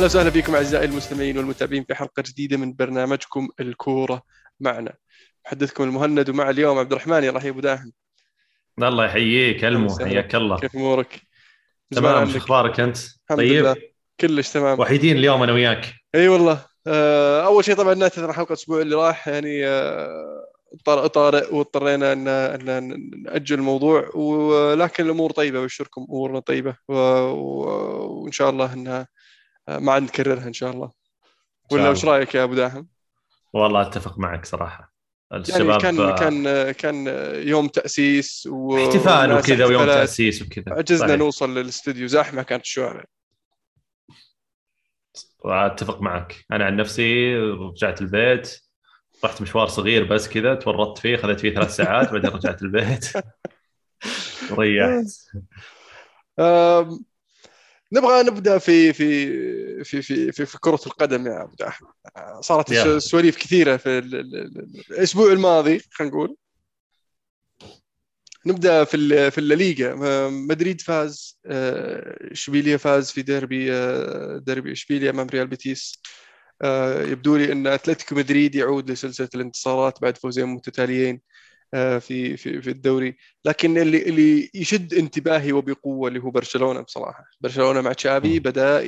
أهلا وسهلا بكم أعزائي المستمعين والمتابعين في حلقة جديدة من برنامجكم الكورة معنا. محدثكم المهند ومع اليوم عبد الرحمن. يا رحيب وداهم الله يحييك ألمو حياك الله. كيف أمورك؟ تمام شو أخبارك أنت؟ الحمد طيب؟ لله. كلش تمام. وحيدين اليوم أنا وياك. إي والله. آه، أول شيء طبعا نعتذر حلقة الأسبوع اللي راح يعني آه، طارئ واضطرينا ان ان نأجل الموضوع. ولكن الأمور طيبة بشركم أمورنا طيبة. وإن شاء الله أنها ما عاد نكررها إن شاء الله. ولا وش رأيك يا أبو داهم؟ والله أتفق معك صراحة. الشباب يعني كان كان كان يوم تأسيس و احتفال وكذا ويوم تأسيس وكذا. عجزنا صحيح. نوصل للاستوديو زحمة كانت الشوارع. أتفق معك. أنا عن نفسي رجعت البيت رحت مشوار صغير بس كذا تورطت فيه خذيت فيه ثلاث ساعات بعدين رجعت البيت. وريحت نبغى نبدأ في في في في في, في كرة القدم يا أبو احمد صارت سواليف كثيرة في الأسبوع الماضي خلينا نقول. نبدأ في في الليغا. مدريد فاز آه، إشبيليا فاز في ديربي آه، ديربي إشبيليا أمام ريال بيتيس. آه، يبدو لي أن أتلتيكو مدريد يعود لسلسلة الانتصارات بعد فوزين متتاليين. في في في الدوري. لكن اللي اللي يشد انتباهي وبقوة اللي هو برشلونة بصراحة. برشلونة مع تشافي بدأ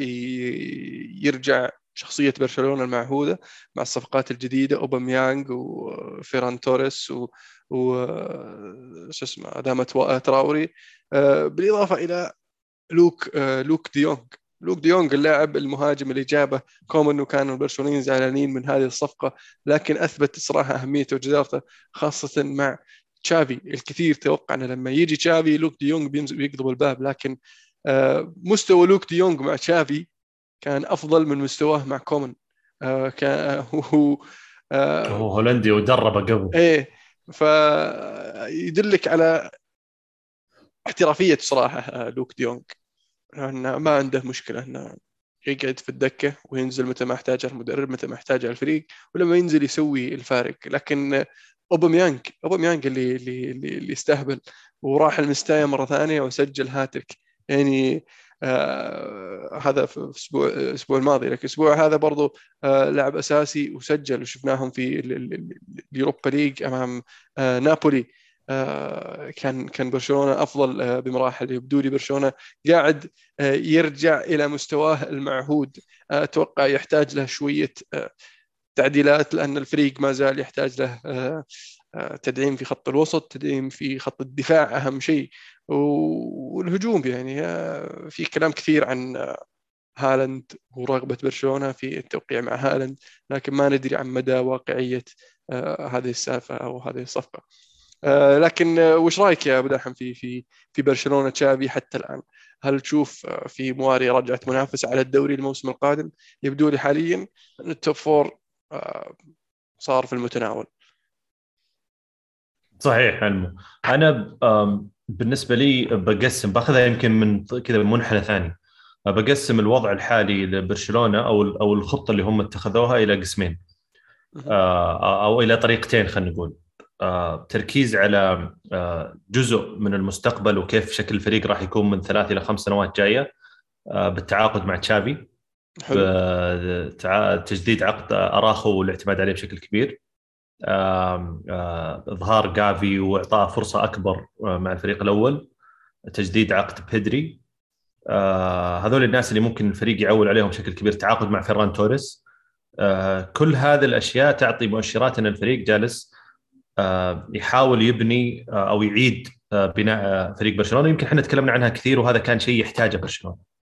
يرجع شخصية برشلونة المعهودة مع الصفقات الجديدة أوباميانج وفيران توريس و, و... شو اسمه أدامة تراوري. آه، بالإضافة إلى لوك لوك ديونج. لوك ديونج اللاعب المهاجم اللي جابه كومن وكانوا البرشلونيين زعلانين من هذه الصفقة لكن أثبت صراحة أهميته وجدارته خاصة مع تشافي الكثير. توقع إنه لما يجي تشافي لوك ديونج بيقضب الباب لكن آه، مستوى لوك ديونج مع تشافي كان أفضل من مستواه مع كومن. آه، كان هو هو هولندي ودربه قبل. إيه فيدلك على احترافية صراحة آه، لوك ديونج إنه ما عنده مشكلة إنه يقعد في الدكة وينزل متى ما احتاجه المدرب متى ما احتاجه الفريق ولما ينزل يسوي الفارق. لكن أوباميانج أوباميانج اللي اللي اللي استهبل وراح المستايا مرة ثانية وسجل هاتريك. يعني آه هذا في الأسبوع الأسبوع الماضي. لكن الأسبوع هذا برضو آه لاعب أساسي وسجل وشفناهم في اليوروبا ليج أمام آه نابولي. كان كان برشلونة أفضل آه، بمراحل. يبدو لي برشلونة قاعد آه، يرجع إلى مستواه المعهود. أتوقع يحتاج له شوية تعديلات لأن الفريق ما زال يحتاج له تدعيم في خط الوسط تدعيم في خط الدفاع أهم شيء. والهجوم يعني في كلام كثير عن هالاند ورغبة برشلونة في التوقيع مع هالاند لكن ما ندري عن مدى واقعية هذه السالفة أو هذه الصفقة. آه، لكن آه، وش رأيك يا أبو دحم في في في برشلونة تشافي حتى الآن؟ هل تشوف آه، فيفا مواري رجعت منافسة على الدوري الموسم القادم؟ يبدو لي حاليا إن ال top four صار في المتناول. صحيح علمو أنا بالنسبة لي بقسم بأخذها يمكن من كذا منحنى ثاني بقسم الوضع الحالي لبرشلونة أو أو الخطة اللي هم اتخذوها إلى قسمين أو إلى طريقتين خلينا نقول تركيز على آه، جزء من المستقبل وكيف شكل الفريق راح يكون من ثلاث إلى خمس سنوات جاية آه، بالتعاقد مع تشافي تجديد عقد أراخو والاعتماد عليه بشكل كبير إظهار جافي واعطاء فرصة أكبر مع الفريق الأول تجديد عقد بيدري هذول الناس اللي ممكن الفريق يعول عليهم بشكل كبير تعاقد مع فيران توريس كل هذه الأشياء تعطي مؤشرات إن الفريق جالس آه، يحاول يبني آه، أو يعيد آه، بناء فريق برشلونة يمكن إحنا تكلمنا عنها كثير وهذا كان شيء يحتاجه برشلونة.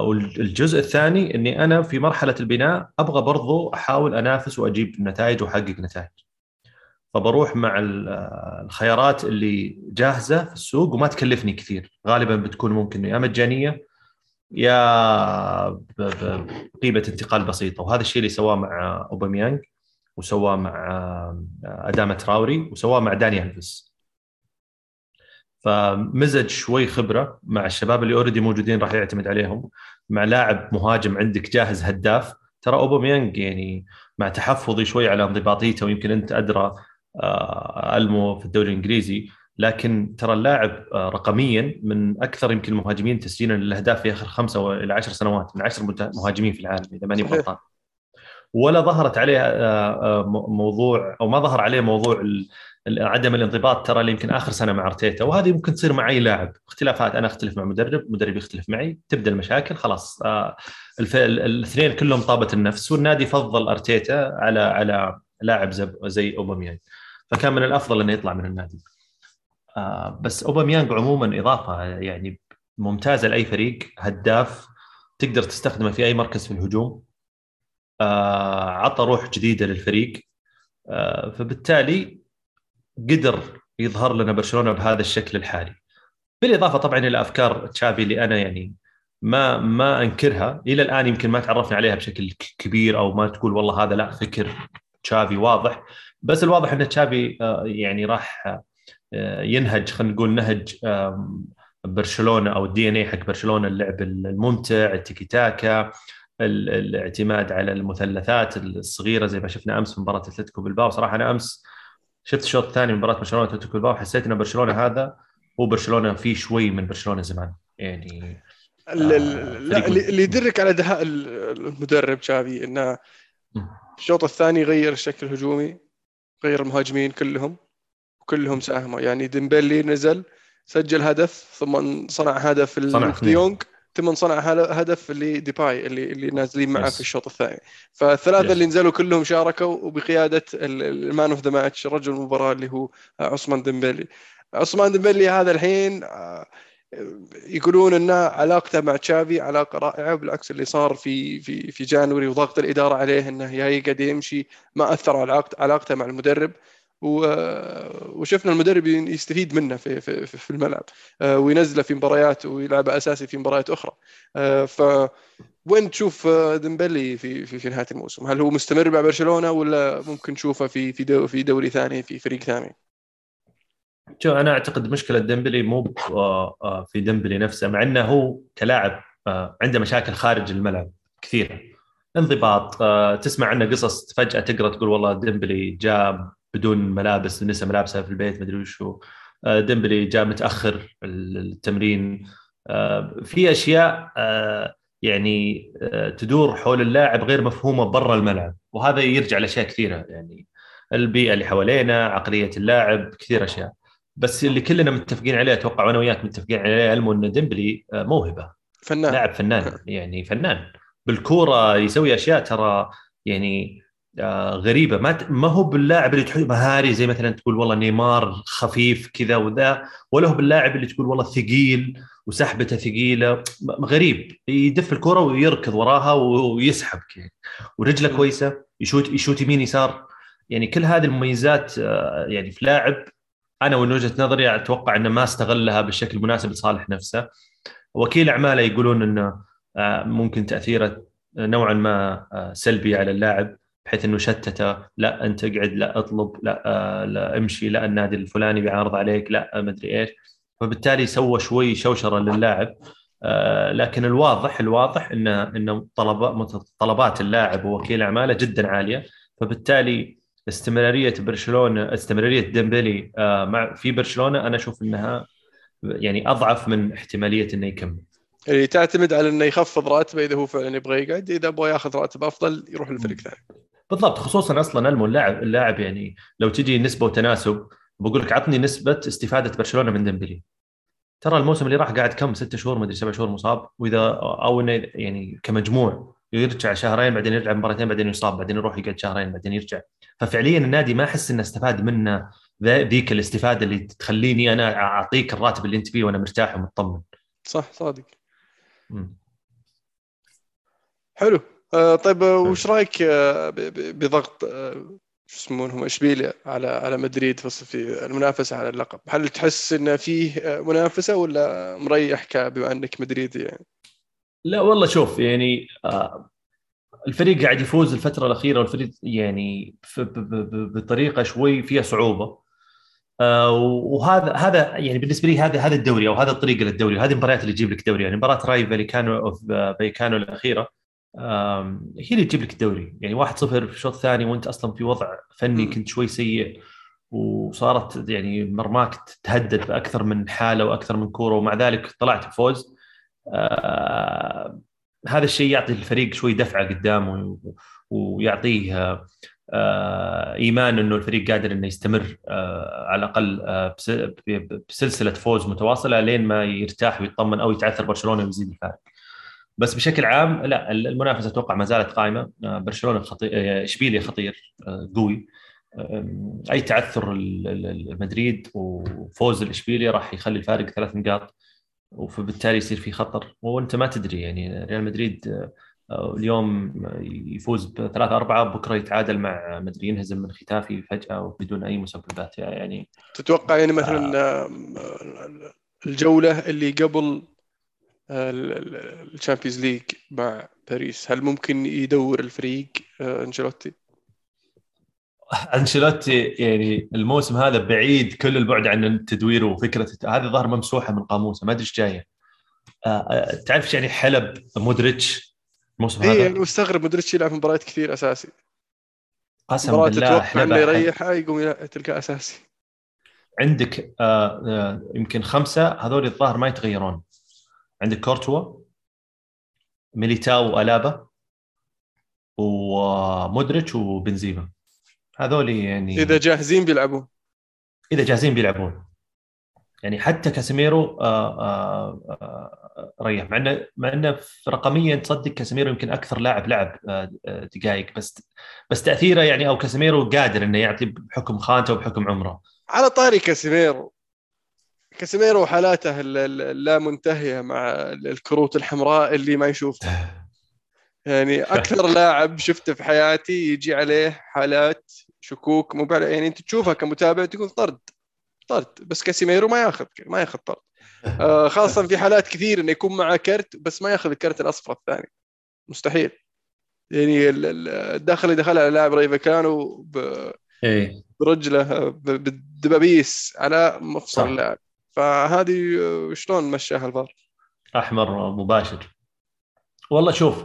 والجزء الثاني إني أنا في مرحلة البناء أبغى برضو أحاول أنافس وأجيب نتائج وأحقق نتائج. فبروح مع الخيارات اللي جاهزة في السوق وما تكلفني كثير، غالبا بتكون ممكن يا مجانية يا بقيمه انتقال بسيطة وهذا الشيء اللي سواه مع أوباميانج وسواه مع آه، ادامه تراوري وسواه مع داني ألفيس. فمزج شوي خبرة مع الشباب اللي already موجودين راح يعتمد عليهم مع لاعب مهاجم عندك جاهز هداف. ترى أوباميانج يعني مع تحفظي شوي على انضباطيته ويمكن أنت أدرى آه، ألمو في الدوري الإنجليزي. لكن ترى اللاعب آه، رقميا من أكثر يمكن المهاجمين تسجيلا للأهداف في آخر خمسة إلى عشر سنوات من عشر مهاجمين في العالم إذا ماني غلطان. ولا ظهرت عليه آه، آه، موضوع أو ما ظهر عليه موضوع عدم الانضباط ترى اللي يمكن آخر سنة مع أرتيتا. وهذه ممكن تصير مع اي لاعب. اختلافات أنا أختلف مع مدرب مدرب يختلف معي تبدأ المشاكل خلاص الاثنين كلهم طابه النفس والنادي فضل أرتيتا على على لاعب زي اوباميانج فكان من الأفضل إنه يطلع من النادي. آه بس اوباميانج عموما إضافة يعني ممتازة لأي فريق هداف تقدر تستخدمه في أي مركز في الهجوم. آه عطى روح جديدة للفريق. آه فبالتالي قدر يظهر لنا برشلونة بهذا الشكل الحالي. بالإضافة طبعا إلى أفكار تشافي اللي أنا يعني ما ما أنكرها. إلى الآن يمكن ما تعرفنا عليها بشكل كبير أو ما تقول والله هذا لا فكر تشافي واضح. بس الواضح إن تشافي آه، يعني راح آه، ينهج خلينا نقول نهج برشلونة أو الدي إن اي حق برشلونة اللعب الممتع التيكي تاكا الاعتماد على المثلثات الصغيرة زي ما شفنا أمس في مباراة أتلتيكو بالباو صراحة أنا أمس شفت الشوط الثاني من مباراة برشلونة أتلتيكو بالباو حسيت إن برشلونة هذا هو برشلونة فيه شوي من برشلونة زمان. يعني آه لا اللي يدلك على دهاء المدرب تشافي انه الشوط الثاني غير الشكل الهجومي غير المهاجمين كلهم وكلهم ساهموا. يعني ديمبلي نزل سجل هدف ثم صنع هدف ديونج. ثم صنع هدف اللي ديباي اللي اللي نازلين معه في الشوط الثاني. فالثلاثه yes. اللي نزلوا كلهم شاركوا وبقيادة ال man of the match رجل المباراة اللي هو عثمان ديمبلي عثمان ديمبلي هذا الحين آه، يقولون ان علاقته مع تشافي علاقة رائعة بالعكس اللي صار في في في January وضغط الإدارة عليه إنه يقعد يمشي ما أثر على علاقته مع المدرب. وشفنا المدرب يستفيد منه في في في الملعب آه، وينزله في مباريات ويلعبه أساسي في مباريات أخرى آه، ف وين تشوف آه، ديمبلي في في في نهاية الموسم؟ هل هو مستمر مع برشلونة ولا ممكن نشوفه في في في دوري ثاني في فريق ثاني؟ شو أنا أعتقد مشكلة ديمبلي مو في ديمبلي نفسه مع إنه هو كلاعب عنده مشاكل خارج الملعب كثيرة انضباط تسمع عنه قصص فجأة تقرأ تقول والله ديمبلي جاب بدون ملابس نسى ملابسه في البيت ما أدري وشو. آه، ديمبلي جاء متأخر التمرين آه، في أشياء آه، يعني تدور حول اللاعب غير مفهومة برا الملعب وهذا يرجع لأشياء كثيرة يعني البيئة اللي حوالينا عقلية اللاعب كثير أشياء. بس اللي كلنا متفقين عليه أتوقع وأنا وياك متفقين عليه علمه إن ديمبلي موهبة. فنان. لاعب فنان يعني فنان. بالكورة يسوي أشياء ترى يعني غريبة. ما ما هو باللاعب اللي تحب مهاري زي مثلا تقول والله نيمار خفيف كذا وذا ولا هو باللاعب اللي تقول والله ثقيل وسحبته ثقيلة. غريب. يدف الكرة ويركض وراها ويسحبك يعني ورجله كويسة يشوت يشوت يمين يسار. يعني كل هذه المميزات آه، يعني في لاعب أنا من وجهة نظري أتوقع إنه ما استغلها بالشكل المناسب لصالح نفسه. وكيل أعماله يقولون إنه آه، ممكن تأثيره نوعا ما سلبي على اللاعب. بحيث إنه شتته لا أنت اقعد لا اطلب لا, آه لا امشي لا النادي الفلاني بيعارض عليك لا ما أدري إيش فبالتالي سوى شوي شوشرة للاعب آه لكن الواضح الواضح انه طلبات طلبات اللاعب ووكيل أعماله جدا عالية فبالتالي استمرارية برشلونة استمرارية ديمبلي آه مع في برشلونة أنا أشوف إنها يعني أضعف من احتمالية إنه يكمل. اللي تعتمد على إنه يخفض راتبه إذا هو فعلا يبغى يقعد إذا يبغى ياخذ راتب أفضل يروح لفريق ثاني. بالضبط خصوصا أصلا المو اللاعب اللاعب يعني لو تجي نسبة وتناسب بقول لك عطني نسبة استفادة برشلونة من ديمبلي. ترى الموسم اللي راح قاعد كم؟ ستة شهور ما أدري سبع شهور مصاب. وإذا أو إنه يعني كمجموع يرجع شهرين بعدين يرجع مباراتين بعدين يصاب بعدين يروح يقعد شهرين بعدين يرجع. ففعليا النادي ما أحس إنه استفاد منه ذيك الاستفادة اللي تخليني أنا أعطيك الراتب اللي أنت فيه وأنا مرتاح ومطمن. صح صادق. حلو. آه، طيب آه، وش رأيك آه، بضغط شو يسمونهم إشبيليا على على مدريد في المنافسة على اللقب؟ هل تحس إن فيه منافسة ولا مريح بما إنك مدريدي يعني؟ لا والله شوف يعني الفريق قاعد يفوز الفترة الأخيرة والفريق يعني بطريقة شوي فيها صعوبة. وهذا هذا يعني بالنسبة لي هذا هذا الدوري أو هذا الطريقة للدوري وهذه المباريات اللي تجيب لك دوري يعني مباراة رايو فاليكانو اوف فاليكانو الأخيرة. هي اللي تجيب لك الدوري. يعني 1-0 في الشوط الثاني وانت أصلا في وضع فني كنت شوي سيء وصارت يعني مرماك تهدد بأكثر من حالة وأكثر من كورة ومع ذلك طلعت بفوز. آه هذا الشيء يعطي الفريق شوي دفعة قدامه ويعطيه آه إيمان إنه الفريق قادر إنه يستمر آه على الأقل آه بسلسلة فوز متواصلة لين ما يرتاح ويطمن أو يتعثر برشلونة ويزيد الفارق. بس بشكل عام لا المنافسة أتوقع ما زالت قائمة. آه، برشلونة خطير آه، إشبيليا خطير آه، قوي. أي تعثر مدريد وفوز الإشبيليا راح يخلي الفارق ثلاث نقاط وبالتالي يصير في خطر. وأنت ما تدري يعني ريال مدريد اليوم يفوز بثلاثة أربعة بكرة يتعادل مع مدري ينهزم من خيتافي فجأة وبدون أي مسببات يعني. تتوقع يعني مثلا آه. الجولة اللي قبل ال Champions League مع باريس. هل ممكن يدور الفريق آه، أنشيلوتي؟ أنشيلوتي يعني الموسم هذا بعيد كل البعد عن التدوير وفكرة هذه الظاهر ممسوحة من قاموسه ما أدري إيش جاية. آه، آه، تعرف يعني حلب مودريتش الموسم هذا؟ اي أنا مستغرب مودريتش يلعب مباريات كثير أساسي. قسم بالله تتوقع إنه يريح يقوم تلقاه أساسي. عندك يمكن خمسة هذول الظاهر ما يتغيرون. عندك كورتوا ميليتاو وألابا ومودريتش وبنزيما. هذول يعني إذا جاهزين بيلعبون. إذا جاهزين بيلعبون. يعني حتى كاسيميرو آآ آآ ريح. مع انه مع إنه رقميا تصدق كاسيميرو يمكن أكثر لاعب لعب دقائق بس بس تأثيره يعني أو كاسيميرو قادر إنه يعطي بحكم خانته وبحكم عمره. على طاري كاسيميرو كاسيميرو حالاته اللا منتهيه مع الكروت الحمراء اللي ما يشوفها. يعني أكثر لاعب شفته في حياتي يجي عليه حالات شكوك مو يعني أنت تشوفها كمتابع تقول طرد طرد. بس كاسيميرو ما ياخذ ما ياخذ طرد. آه خاصة في حالات كثير إنه يكون معه كرت بس ما ياخذ الكرت الأصفر الثاني. مستحيل. يعني الدخل اللي دخلها لاعب ريفا كانوا إيه. برجله بالدبابيس على مفصل اللاعب. فهذه شلون مشاها الفار؟ أحمر مباشر والله شوف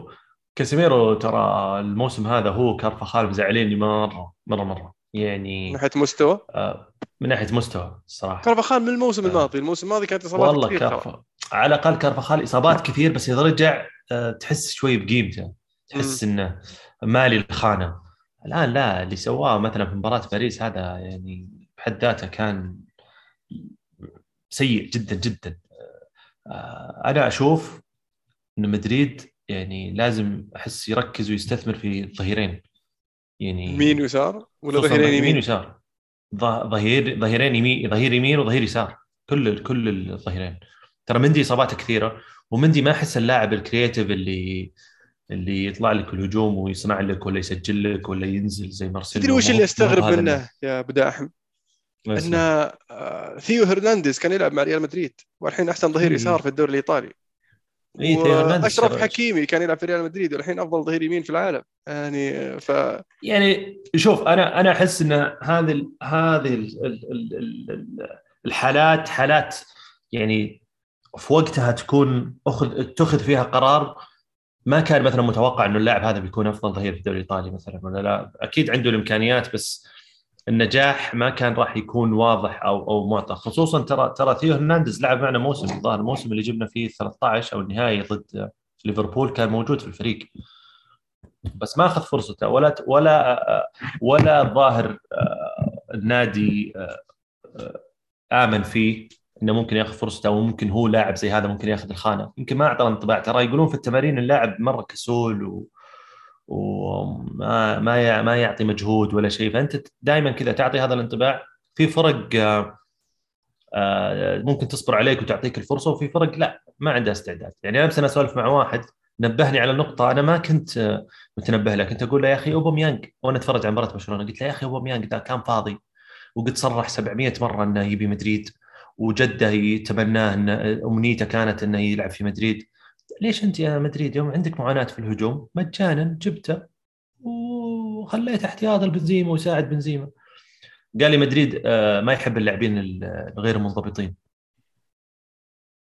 كاسيميرو ترى الموسم هذا هو كارفخال مزعليني مرة مرة مرة يعني من ناحية مستوى؟ آه من ناحية مستوى الصراحه كارفخال من الموسم آه. الماضي، الموسم الماضي كانت إصابات والله كثير كارف... على الأقل كارفخال إصابات كثير بس إذا رجع آه تحس شوي بقيمته تحس م. إنه مالي الخانة الآن لا اللي سواه مثلا في مباراة باريس هذا يعني بحد ذاته كان سيء جدا جدا. آه، أنا أشوف إن مدريد يعني لازم أحس يركز ويستثمر في الظهيرين. يعني يمين ويسار؟ ولا ظهيرين يمين؟ ويسار؟ ظهير ظهيرين يمين ظهير يمين وظهير يسار. كل كل الظهيرين. ترى مندي إصاباته كثيرة ومندي ما أحس اللاعب الكرييتيف اللي اللي يطلع لك الهجوم ويصنع لك ولا يسجل لك ولا ينزل زي مارسيلو. تدري وش اللي أستغرب منه يا أبو داحم؟ أن آه، ثيو هرنانديز كان يلعب مع ريال مدريد والحين أحسن ظهير يسار في الدوري الإيطالي. اي ثيو اشرف حكيمي كان يلعب في ريال مدريد والحين أفضل ظهير يمين في العالم. يعني ف يعني شوف أنا أنا أحس إن هذه هذه الحالات حالات يعني في وقتها تكون أخذ اتخذ فيها قرار ما كان مثلا متوقع إنه اللاعب هذا بيكون أفضل ظهير في الدوري الإيطالي مثلا ولا لا. أكيد عنده الإمكانيات بس النجاح ما كان راح يكون واضح أو أو معطى. خصوصا ترى ترى ثيو هرنانديز لعب معنا موسم الظاهر الموسم اللي جبنا فيه 13 أو النهائي ضد ليفربول كان موجود في الفريق. بس ما أخذ فرصته. ولا ولا ولا الظاهر آه، النادي آه، آه، آمن فيه إنه ممكن يأخذ فرصته أو ممكن هو لاعب زي هذا ممكن يأخذ الخانة. يمكن ما أعطى انطباع ترى يقولون في التمارين اللاعب مرة كسول و وما ما ما يعطي مجهود ولا شيء. فأنت دائما كذا تعطي هذا الانطباع. في فرق آه، آه، ممكن تصبر عليك وتعطيك الفرصة وفي فرق لا ما عندها استعداد. يعني أمس أنا أسولف مع واحد نبهني على نقطة أنا ما كنت آه، متنبه لها. كنت أقول له يا أخي اوباميانج وأنا أتفرج على مباراة برشلونة قلت له يا أخي اوباميانج ده كان فاضي وقد صرح 700 مرة إنه يبي مدريد وجده يتمناه إن أمنيته كانت إنه يلعب في مدريد. ليش أنت يا مدريد يوم عندك معاناة في الهجوم؟ مجانا جبته وخليته احتياط البنزيما ويساعد بنزيما. قال لي مدريد آه، ما يحب اللاعبين الغير منضبطين.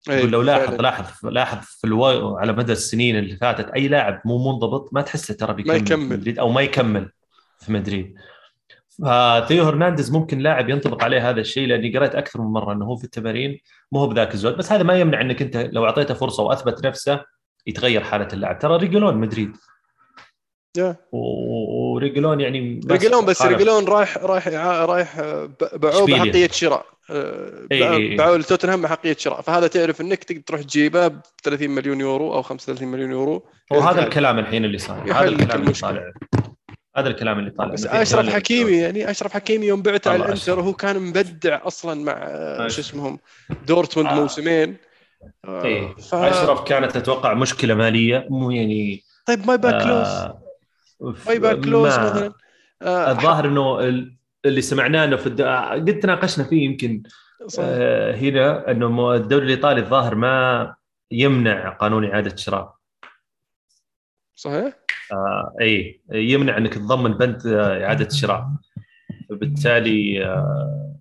يقول لو لاحظ لاحظ لاحظ في ألو... على مدى السنين اللي فاتت أي لاعب مو منضبط ما تحسه ترى بيكمل ما يكمل. مدريد أو ما يكمل في مدريد. فثيو هرنانديز ممكن لاعب ينطبق عليه هذا الشيء لأني قريت أكثر من مرة إنه هو في التمارين مو هو بذاك الزود بس هذا ما يمنع إنك أنت لو أعطيته فرصة وأثبت نفسه يتغير حالة اللاعب. ترى ريجولون مدريد. يا و- وريجولون يعني ريجلون بس. ريجلون رايح رايح رايح باعوه. بأحقية شراء. آه، باعوه- لتوتنهام بأحقية شراء. فهذا تعرف إنك تقدر تروح تجيبه ب 30 مليون يورو أو 35 مليون يورو. وهذا الكلام الحين اللي صار يحل هذا لك الكلام اللي. طالع هذا الكلام اللي طالع بس أشرف حكيمي يعني أشرف حكيمي يوم بعته على الإنتر. وهو كان مبدع أصلا مع آه،. شو اسمهم دورتموند آه. موسمين آه، إيه. ف... أشرف كانت أتوقع مشكلة مالية مو يعني طيب buy back clause آه، buy back clause ما- مثلا آه، الظاهر إنه ال- اللي سمعناه إنه في الد... قد تناقشنا فيه يمكن صحيح. آه، هنا إنه الدوري الإيطالي الظاهر ما يمنع قانون إعادة شراء صحيح؟ آه اي يمنع أنك تضمن بند آه، إعادة الشراء. فبالتالي آه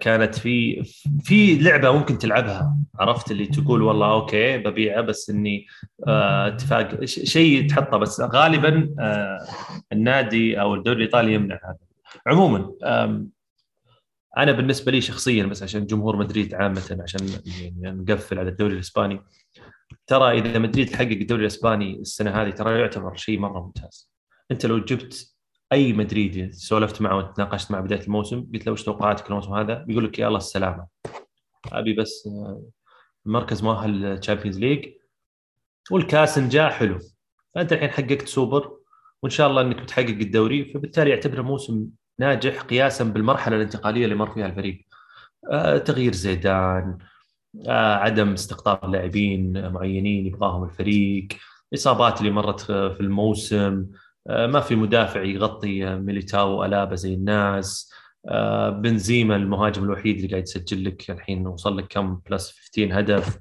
كانت في في لعبة ممكن تلعبها. عرفت اللي تقول والله أوكي ببيعه بس إني آه اتفاق شيء تحطه. بس غالبا آه النادي أو الدوري الإيطالي يمنع هذا. عموما أنا بالنسبة لي شخصيا بس عشان جمهور مدريد عامة عشان يعني نقفل على الدوري الإسباني ترى إذا مدريد حقق الدوري الإسباني السنة هذه ترى يعتبر شيء مرة ممتاز. أنت لو جبت أي مدريدي سولفت معه وتناقشت معه بداية الموسم قلت له وش توقعاتك الموسم هذا؟ بيقول لك يا الله السلامة. أبي بس آه، مركز مؤهل Champions League والكاس نجاح حلو. فأنت الحين حققت سوبر وإن شاء الله إنك بتحقق الدوري. فبالتالي اعتبره موسم ناجح قياسا بالمرحلة الانتقالية اللي مر فيها الفريق. آه، تغيير زيدان عدم استقطاب لاعبين معينين يبغاهم الفريق إصابات اللي مرت في الموسم آه، ما في مدافع يغطي آه، ميليتاو والابا زي الناس. آه، بنزيما المهاجم الوحيد اللي قاعد يسجل لك الحين وصل لك كم؟ plus 15 هدف.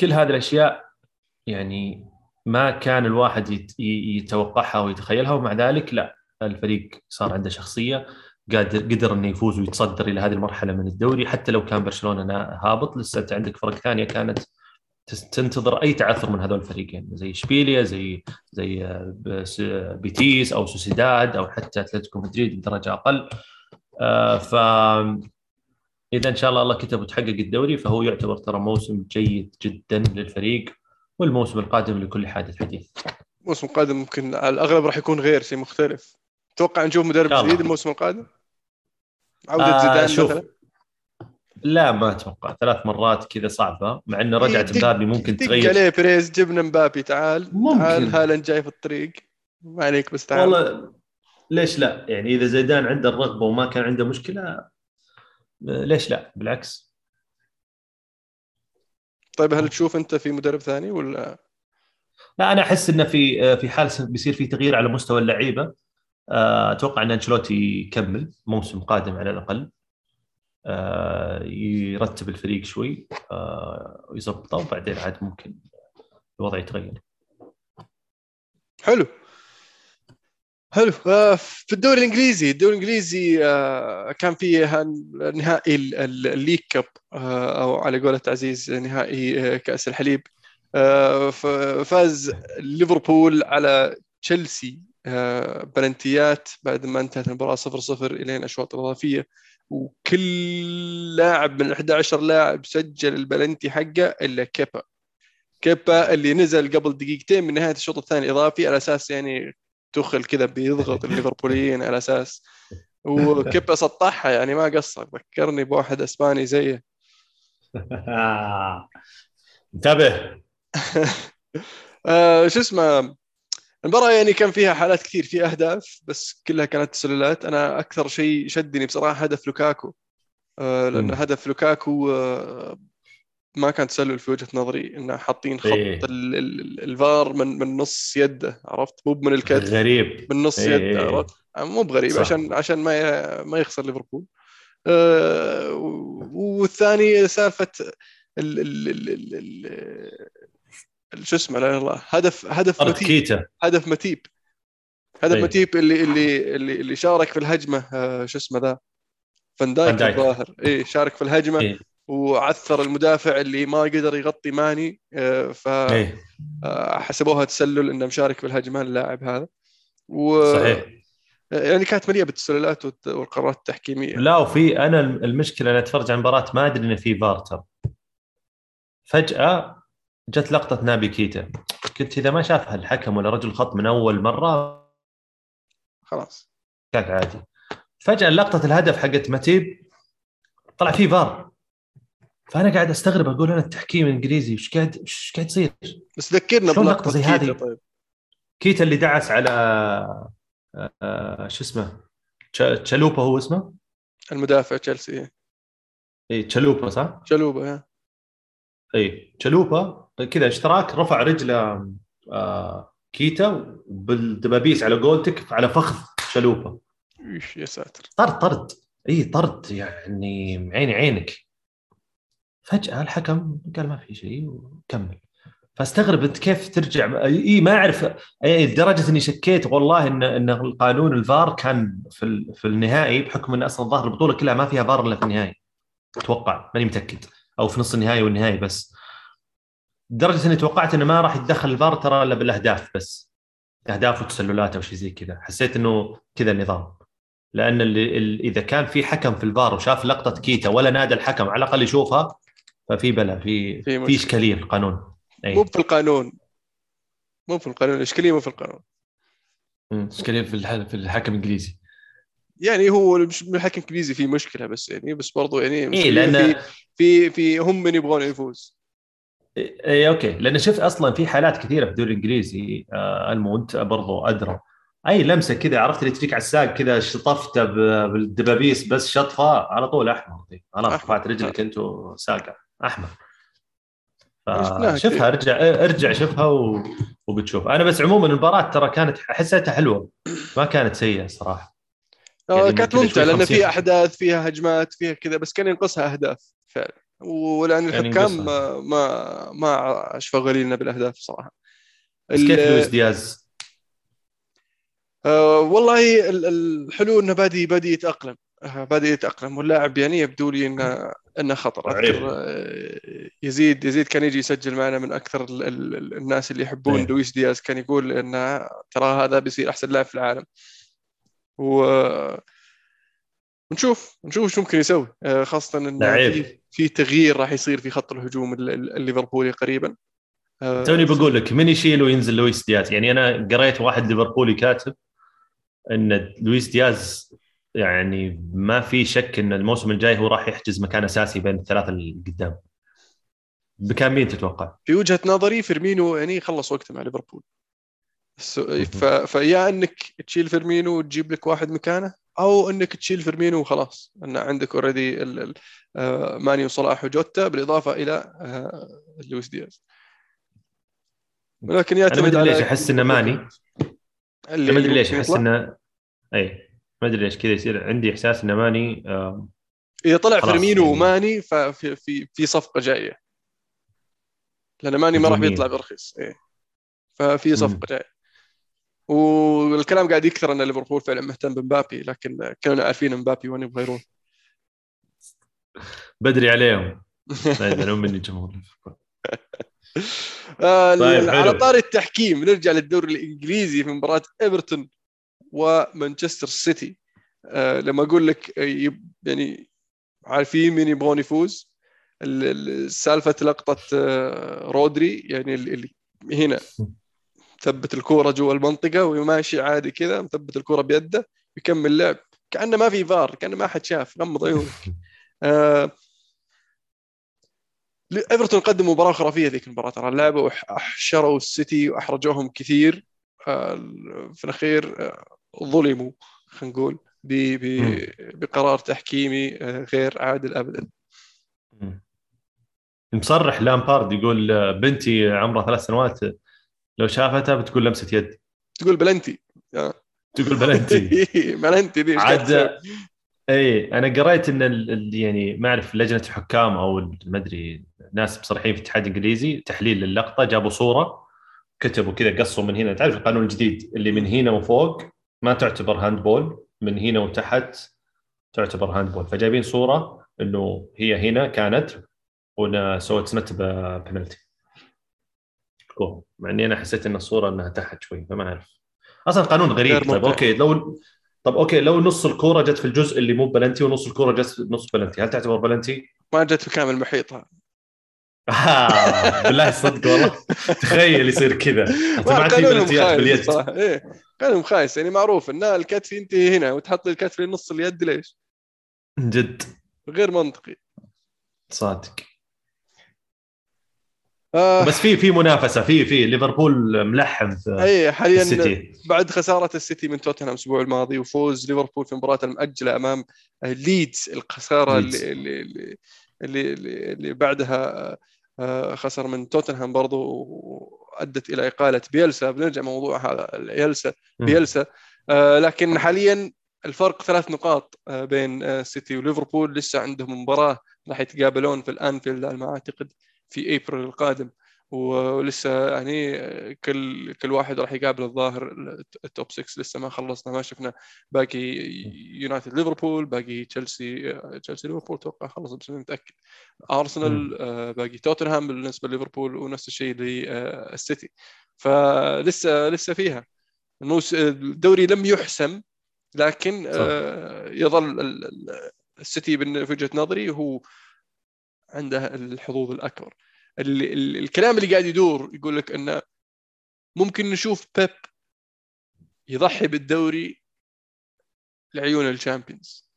كل هذه الأشياء يعني ما كان الواحد يتوقعها ويتخيلها ومع ذلك لا الفريق صار عنده شخصية. قادر قدر إنه يفوز ويتصدر إلى هذه المرحلة من الدوري حتى لو كان برشلونة هابط. لسه أنت عندك فرق ثانية كانت تنتظر أي تعثر من هذول الفريقين زي إشبيليا زي زي آه، بس- بيتيس أو سوسيداد أو حتى أتلتيكو مدريد بدرجة أقل. آه، ف إذا إن شاء الله الله كتب وتحقق الدوري فهو يعتبر ترى موسم جيد جدا للفريق والموسم القادم لكل حادث حديث. الموسم القادم ممكن على الأغلب راح يكون غير شيء مختلف. توقع نشوف مدرب. جديد الموسم القادم؟ عودة آه، زيدان شوف. مثلا؟ لا ما أتوقع. ثلاث مرات كذا صعبة مع انه رجعت دق- مبابي ممكن تغير. عليه بيريز جبنا مبابي تعال. ممكن. تعال هالاند جاي في الطريق. ما عليك بس تعال. والله ليش لا؟ يعني إذا زيدان عنده الرغبة وما كان عنده مشكلة ليش لا؟ بالعكس. طيب هل تشوف أنت في مدرب ثاني ولا؟ لا أنا أحس إنه في آه، في حال بيصير في تغيير على مستوى اللعيبة. أتوقع أن أنشيلوتي يكمل موسم قادم على الأقل. آه، يرتب الفريق شوي آه، ويظبطه وبعدين عاد ممكن الوضع يتغير. حلو. حلو. آه، في الدوري الإنجليزي الدوري الإنجليزي آه، كان فيه نهائي ال- ال- الليج كاب آه، أو على قولة عزيز نهائي آه، كأس الحليب. آه، فاز ليفربول على تشيلسي. آه، بلنتيات بعد ما انتهت المباراة 0-0 إلين أشواط إضافية. وكل لاعب من ال 11 لاعب سجل البلنتي حقه إلا كيبا. كيبا اللي نزل قبل دقيقتين من نهاية الشوط الثاني اضافي على أساس يعني تخل كذا بيضغط الليفربوليين على أساس. وكيبا سطحها يعني ما قصر. ذكرني بواحد أسباني زيه. انتبه. آه شو اسمه؟ المباراة يعني كان فيها حالات كثير في أهداف بس كلها كانت تسللات أنا أكثر شيء شدني بصراحة هدف لوكاكو آه لأن مم. هدف لوكاكو آه ما كان تسلل في وجهة نظري انه حاطين خط إيه. ال- ال- الفار من من نص يده عرفت مو من الكتف غريب من نص إيه، يد إيه. عرفت مو بغريب صح. عشان عشان ما ما يخسر ليفربول آه، والثاني سالفة ال ال ال ال ال- ال- شو اسمه لا الله هدف هدف ماتيب كيتا. هدف ماتيب. هدف إيه. ماتيب اللي اللي اللي اللي شارك في الهجمة آه، شو اسمه ذا؟ فان دايك. الظاهر. اي شارك في الهجمة إيه. وعثر المدافع اللي ما قدر يغطي ماني آه، ف آه، حسبوها تسلل إنه مشارك في الهجمة اللاعب هذا. و... صحيح. يعني كانت مليئة بالتسللات والقرارات التحكيمية. لا وفي أنا المشكلة أنا أتفرج على المباراة ما أدري انه في فار ترى. فجأة جت لقطة نابي كيتا قلت إذا ما شافها الحكم ولا رجل خط من أول مرة خلاص كانت عادي فجأة لقطة الهدف حقت ماتيب طلع فيه فار فأنا قاعد أستغرب أقول أنا التحكيم الإنجليزي إيش قاعد إيش قاعد يصير؟ بس ذكرنا بلقطة زي هذه؟ طيب كيتا اللي دعس على آه، شو اسمه تش- تشالوبا هو اسمه؟ المدافع تشيلسي اي تشالوبا صح؟ ها. اي تشالوبا كذا اشتراك رفع رجله آه، كيتا بالدبابيس على قولتك على فخذ تشالوبا إيش يا ساتر. طرد طرد. إي طرد يعني عيني عينك. فجأة الحكم قال ما في شيء وكمل. فاستغرب انت كيف ترجع إي ما أعرف لدرجة إني شكيت والله إن إن القانون الفار كان في في النهائي بحكم إن أصلا ظاهر البطولة كلها ما فيها فار إلا في النهائي. أتوقع ماني متأكد. أو في نص النهائي والنهائي بس. لدرجه إني توقعت إنه ما راح يتدخل الفار ترى إلا بالأهداف بس. أهداف وتسللات أو شيء زي كذا. حسيت إنه كذا النظام. لأن اللي اللي إذا كان في حكم في الفار وشاف لقطة كيتا ولا نادى الحكم على الأقل يشوفها ففي بلا في في. إشكالية في القانون. أي. مو في القانون. مو في القانون. الاشكاليه مو في القانون. إشكالية في الح- في الحكم الإنجليزي. يعني هو الحكم الإنجليزي في مشكلة بس يعني بس برضو يعني لأن في في في هم من يبغون يفوز. اي okay. لأن شفت أصلا في حالات كثيرة في الدوري الإنجليزي آه المونت برضو أدرى. أي لمسة كذا عرفت اللي تجيك على الساق كذا شطفته بالدبابيس بس شطفة على طول أحمر. خلاص. رفعت رجلك أنت وساقع أحمر. شوفها ارجع ارجع شوفها و... وبتشوف. أنا بس عموما المباراة ترى كانت حسيتها حلوة ما كانت سيئة صراحة. آه يعني كانت ممتعة لأن 50. فيها أحداث فيها هجمات فيها كذا بس كان ينقصها أهداف فعلا. ولأن يعني الحكام. ما ما ما اشفقوا لنا بالأهداف صراحة. بس كيف لويس دياز؟ آه والله ال- الحلو إنه بادي بادي يتأقلم. آه بادي يتأقلم. واللاعب يعني يبدو لي انه إنه خطر. آه، يزيد يزيد كان يجي يسجل معنا من أكثر ال- ال- الناس اللي يحبون أيه. لويس دياز. كان يقول إنه ترى هذا بيصير أحسن لاعب في العالم. و نشوف نشوف شو ممكن يسوي. آه، خاصة انه. في في تغيير راح يصير في خط الهجوم ال- ال- الليفربولي قريبا. آه، توني بقول لك من يشيل وينزل لويس دياز؟ يعني أنا قريت واحد ليفربولي كاتب إن لويس دياز يعني ما في شك إن الموسم الجاي هو راح يحجز مكان أساسي بين الثلاثة اللي قدام. بكام مين تتوقع؟ في وجهة نظري فيرمينو يعني خلص وقته مع ليفربول. ف... فيا إنك تشيل فيرمينو وتجيب لك واحد مكانه؟ أو إنك تشيل فيرمينو وخلاص إن عندك already ماني وصلاح وجوتا بالإضافة إلى آه، لويس دياز ولكن يعتمد ما أدري على ليش أحس إنه ماني ما أدري ليش أحس. انه اي ما أدري ليش كذا يصير عندي إحساس إنه ماني آه، إذا طلع فيرمينو يعني. وماني ففي في في صفقة جاية لأن ماني ما راح. بيطلع برخيص إيه ففي. صفقة جاية والكلام قاعد يكثر أن ليفربول فعلا مهتم بمبابي لكن كانوا عارفين مبابي وين يبغى يروح. بدري عليهم. لا يزعلون مني جمهور ليفربول. آه، طيب، على حلو. طار التحكيم نرجع للدوري الإنجليزي في مباراة إيفرتون ومانشستر سيتي. آه، لما أقول لك آه، يعني عارفين مين يبغون يفوز؟ ال- ال- سالفة لقطة آه، رودري يعني اللي هنا. ثبت الكورة جوا المنطقة وماشي عادي كذا مثبت الكورة بيده يكمل لعب. كأنه ما في فار كأنه ما حد شاف غمض عيونك. آه، إيفرتون قدموا مباراة خرافية ذيك المباراة ترى لعبوا وحشروا السيتي وأحرجوهم كثير. آه، في الأخير آه، ظلموا خلينا نقول بقرار تحكيمي آه، غير عادل أبدا. مصرح لامبارد يقول آه، بنتي عمرها ثلاث سنوات لو شافتها بتقول لمسة يد تقول بلنتي. تقول بلنتي. بلنتي إيش قاعد تسوي؟ عاد اي أنا قريت إن ال... يعني ما أعرف لجنة الحكام أو ما أدري ناس مصرحين في الاتحاد الإنجليزي تحليل للقطة جابوا صورة كتبوا كذا قصوا من هنا. تعرف القانون الجديد اللي من هنا وفوق ما تعتبر handball من هنا وتحت تعتبر handball فجايبين صورة إنه هي هنا كانت وهنا سوت سمت ببنالتي مع إني أنا حسيت إن الصورة إنها تحت شوي فما أعرف. أصلا قانون غريب. طيب. okay لو طب okay لو نص الكورة جت في الجزء اللي مو بلنتي ونص الكورة جت في نص بلنتي هل تعتبر بلنتي؟ ما جت في كامل محيطها. آه بالله صدق والله. تخيل يصير كذا. ما في بلنتيات باليد. إيه قانونهم خايس. يعني معروف إن الكتف ينتهي هنا وتحط الكتف لنص اليد ليش؟ جد. غير منطقي. صادق. آه. بس في في منافسة في في ليفربول ملحم في أي حاليا السيتي. بعد خسارة السيتي من توتنهام الأسبوع الماضي وفوز ليفربول في المباراه المؤجله أمام ليدز الخسارة ليدز. اللي اللي اللي, اللي, بعدها آه، خسر من توتنهام برضو وأدت إلى إقالة بيلسا. بنرجع موضوع هذا بيلسا. بيلسا. آه، لكن حاليا الفرق ثلاث نقاط آه، بين سيتي وليفربول. لسه عندهم مباراة راح يتقابلون في الأنفيلد على ما أعتقد. في ابريل القادم ولسه يعني كل كل واحد راح يقابل الظاهر ال top 6 لسه ما خلصنا ما شفنا. باقي يونايتد ليفربول باقي تشيلسي تشيلسي ليفربول أتوقع خلص بس متأكد. ارسنال آه، باقي توتنهام بالنسبة لليفربول ونفس الشيء للسيتي فلسه لسه فيها. الدوري لم يحسم لكن صح. آه، يظل ال- ال- السيتي في وجهة نظري هو عنده الحظوظ الأكبر. ال- ال- الكلام اللي قاعد يدور يقول لك إنه ممكن نشوف بيب يضحي بالدوري لعيون ال Champions.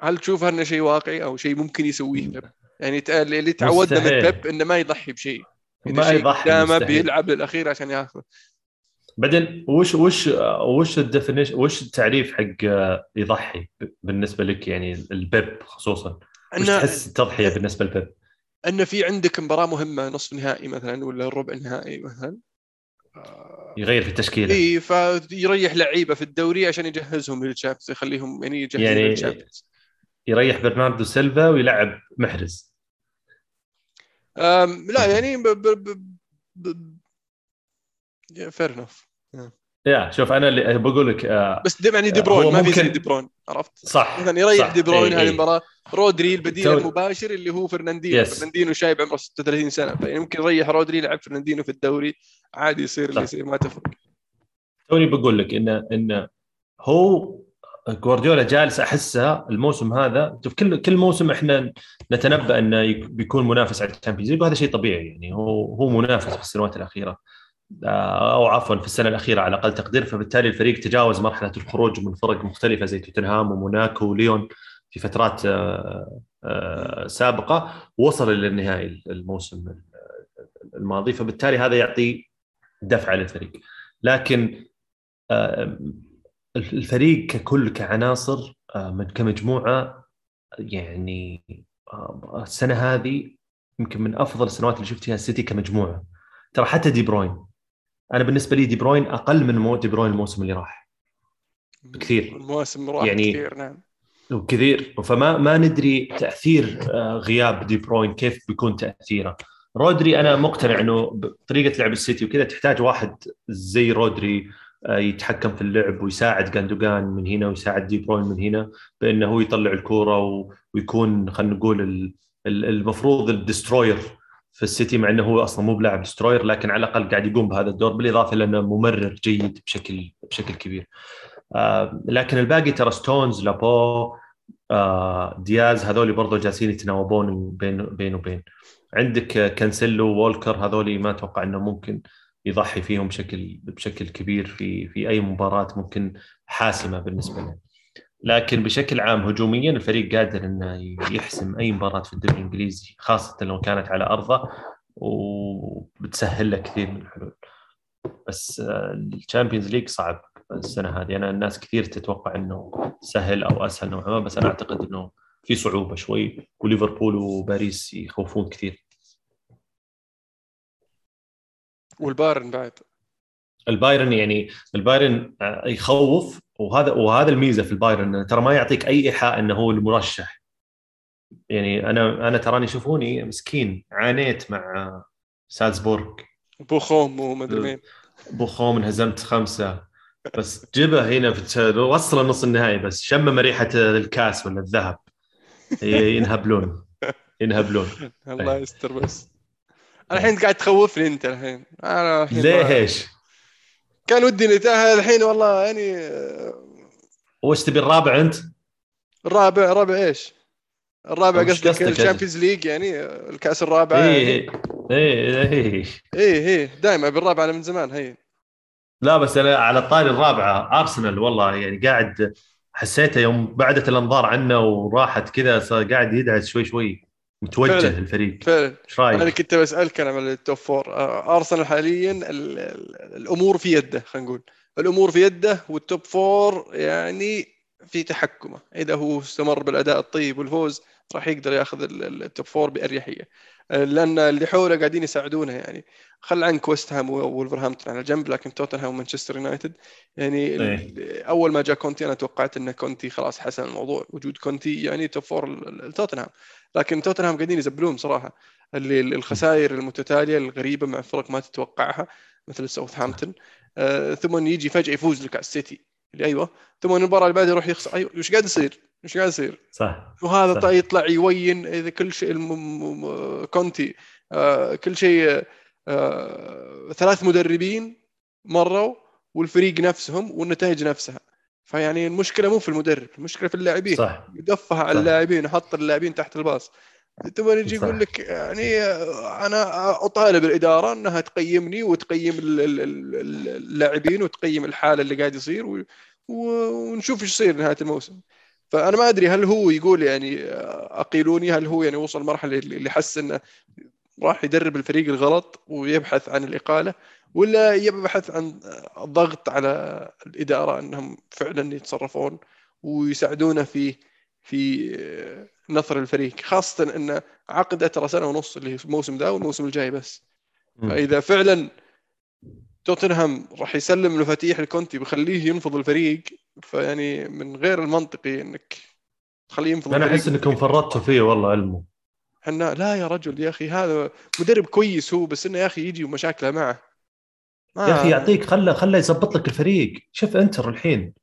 هل تشوف انه شيء واقعي أو شيء ممكن يسويه بيب؟ يعني اللي تعودنا من. بيب إنه ما يضحي بشيء. ما يضحي مستحيل. بيلعب للأخير عشان ياخذه. بعدين وش وش وش ال definition وش التعريف حق يضحي بالنسبة لك يعني البيب خصوصا؟ إنه تحس التضحية بالنسبة للبيب؟ إنه في عندك مباراة مهمة نصف نهائي مثلا ولا ربع نهائي مثلا يغير في التشكيلة اي فيريح لعيبة في الدوري عشان يجهزهم لل Champions يخليهم يعني يجهزون يعني- للشامبيونز يريح برناردو سيلفا ويلعب محرز لا يعني ب ب ب ب fair enough يا شوف أنا اللي بقول لك آه، بس دي يعني دي بروين ما في زي دي بروين عرفت؟ صح مثلا يريح صح. دي بروين إي، هذه إي. المباراة رودري البديل المباشر اللي هو فرناندينو. yes. فرناندينو شايب عمره 36 سنة فيعني ممكن يريح رودري يلعب فرناندينو في الدوري عادي يصير اللي. يصير ما تفرق. توني بقول لك انه انه هو جوارديولا جالس أحسها الموسم هذا. شوف كل كل موسم إحنا نتنبأ إنه يك- بيكون منافس على ال Champions League وهذا شيء طبيعي يعني. هو هو منافس في السنوات الأخيرة. آه، أو عفوا في السنة الأخيرة على أقل تقدير فبالتالي الفريق تجاوز مرحلة الخروج من فرق مختلفة زي توتنهام وموناكو وليون. في فترات آه، آه، سابقة وصل إلى النهائي الموسم الماضي فبالتالي هذا يعطي دفعه للفريق. لكن آه، الفريق ككل كعناصر من كمجموعة يعني السنة هذه يمكن من أفضل السنوات اللي شفت فيها السيتي كمجموعة. ترى حتى دي بروين أنا بالنسبة لي دي بروين أقل من مو دي بروين الموسم اللي راح. كثير. المواسم راح يعني- كثير نعم. وكثير فما ما ندري تأثير آه، غياب دي بروين كيف بيكون تأثيره رودري أنا مقتنع إنه بطريقه لعب السيتي وكذا تحتاج واحد زي رودري آه، يتحكم في اللعب ويساعد جاندوجان من هنا ويساعد دي بروين من هنا بأنه هو يطلع الكورة ويكون خلينا نقول ال- ال- المفروض ال destroyer في السيتي مع إنه هو أصلا مو بلاعب destroyer لكن على الأقل قاعد يقوم بهذا الدور بالإضافة لأنه ممرر جيد بشكل بشكل كبير. آه، لكن الباقي ترى ستونز لابورت آه، دياز هذول برضو جالسين يتناوبون بين بين وبين. عندك آه، كانسيلو وولكر هذول ما أتوقع إنه ممكن يضحي فيهم بشكل بشكل كبير في في أي مباراة ممكن حاسمة بالنسبة له. لكن بشكل عام هجوميا الفريق قادر إنه يحسم أي مباراة في الدوري الإنجليزي خاصة لو كانت على أرضه وبتسهل له كثير من الحلول. بس ال Champions League صعب. السنة هذه. أنا الناس كثير تتوقع إنه سهل أو أسهل نوعا ما بس أنا أعتقد إنه في صعوبة شوي وليفربول وباريس يخوفون كثير. والبايرن بعد؟ البايرن يعني البايرن يخوف وهذا وهذا الميزة في البايرن ترى ما يعطيك أي إيحاء إنه هو المرشح. يعني أنا أنا تراني شوفوني مسكين عانيت مع سالزبورغ. بوخوم وما ادري مين. بوخوم انهزمت خمسة. بس جبه هنا في وصل نص النهائي بس شمم ريحة الكاس ولا الذهب. ينهبلون. ينهبلون. الله يستر بس. أنا الحين قاعد تخوفني أنت الحين. أنا الحين ليش؟ كان ودي نتأهل الحين والله يعني وش تبي الرابع أنت؟ الرابع رابع إيش؟ الرابع قصدك؟ ال Champions League يعني الكأس الرابع إيه إيه إيه إيه. إيه دائما بالرابع أنا من زمان هي. لا بس أنا على الطاري الرابعة ارسنال والله يعني قاعد حسيته يوم بعدت الأنظار عنه وراحت كذا صار قاعد يدعس شوي شوي متوجه فعلا. الفريق فعلا إيش أنا رايك؟ كنت بسألك أنا على ال top four ارسنال حاليا ال- ال- الأمور في يده خلينا نقول الأمور في يده وال top four يعني في تحكمه إذا هو استمر بالأداء الطيب والفوز راح يقدر ياخذ ال- ال- top four بأريحية. آه، لأن اللي حوله قاعدين يساعدونه يعني. خل عنك ويست هام وولفرهامبتون على جنب لكن توتنهام ومانشستر يونايتد يعني إيه. أول ما جاء كونتي أنا توقعت إن كونتي خلاص حسم الموضوع. وجود كونتي يعني top four ال- ال- توتنهام لكن توتنهام قاعدين يزبلون صراحة. اللي الخسائر المتتالية الغريبة مع فرق ما تتوقعها مثل ساوثهامبتون آه ثم يجي فجأة يفوز لك على السيتي اللي أيوه. ثم المباراة اللي بعدها يروح يخسر أيوه. وش قاعد يصير؟ وش قاعد يصير؟ صح. وهذا صح. طيب يطلع يوين إذا كل شيء الم... كونتي آه كل شيء آه ثلاث مدربين مروا والفريق نفسهم والنتائج نفسها. فيعني المشكلة مو في المدرب المشكلة في اللاعبين. صح. يدفها على. اللاعبين وحط اللاعبين تحت الباص. ثم يجي. يقول لك يعني أنا أطالب الإدارة أنها تقيمني وتقيم ال- ال- ال- اللاعبين وتقيم الحالة اللي قاعد يصير ونشوف إيش يصير نهاية الموسم فأنا ما أدري هل هو يقول يعني أقيلوني هل هو يعني وصل مرحلة اللي حس إنه راح يدرب الفريق الغلط ويبحث عن الإقالة ولا يبحث عن الضغط على الإدارة إنهم فعلا يتصرفون ويساعدونه في في نثر الفريق خاصة إن عقده ترى سنة ونص اللي الموسم ذا والموسم الجاي بس. فإذا فعلا توتنهام راح يسلم المفاتيح لكونتي ويخليه ينفض الفريق فيعني من غير المنطقي إنك تخليه ينفض أنا أحس إنكم فرطتوا فيه والله علمه. حنا لا يا رجل يا أخي هذا مدرب كويس هو بس إنه يا أخي يجي ومشاكله معه. ما يا أخي يعطيك خله خله يظبط لك الفريق. شوف إنتر الحين.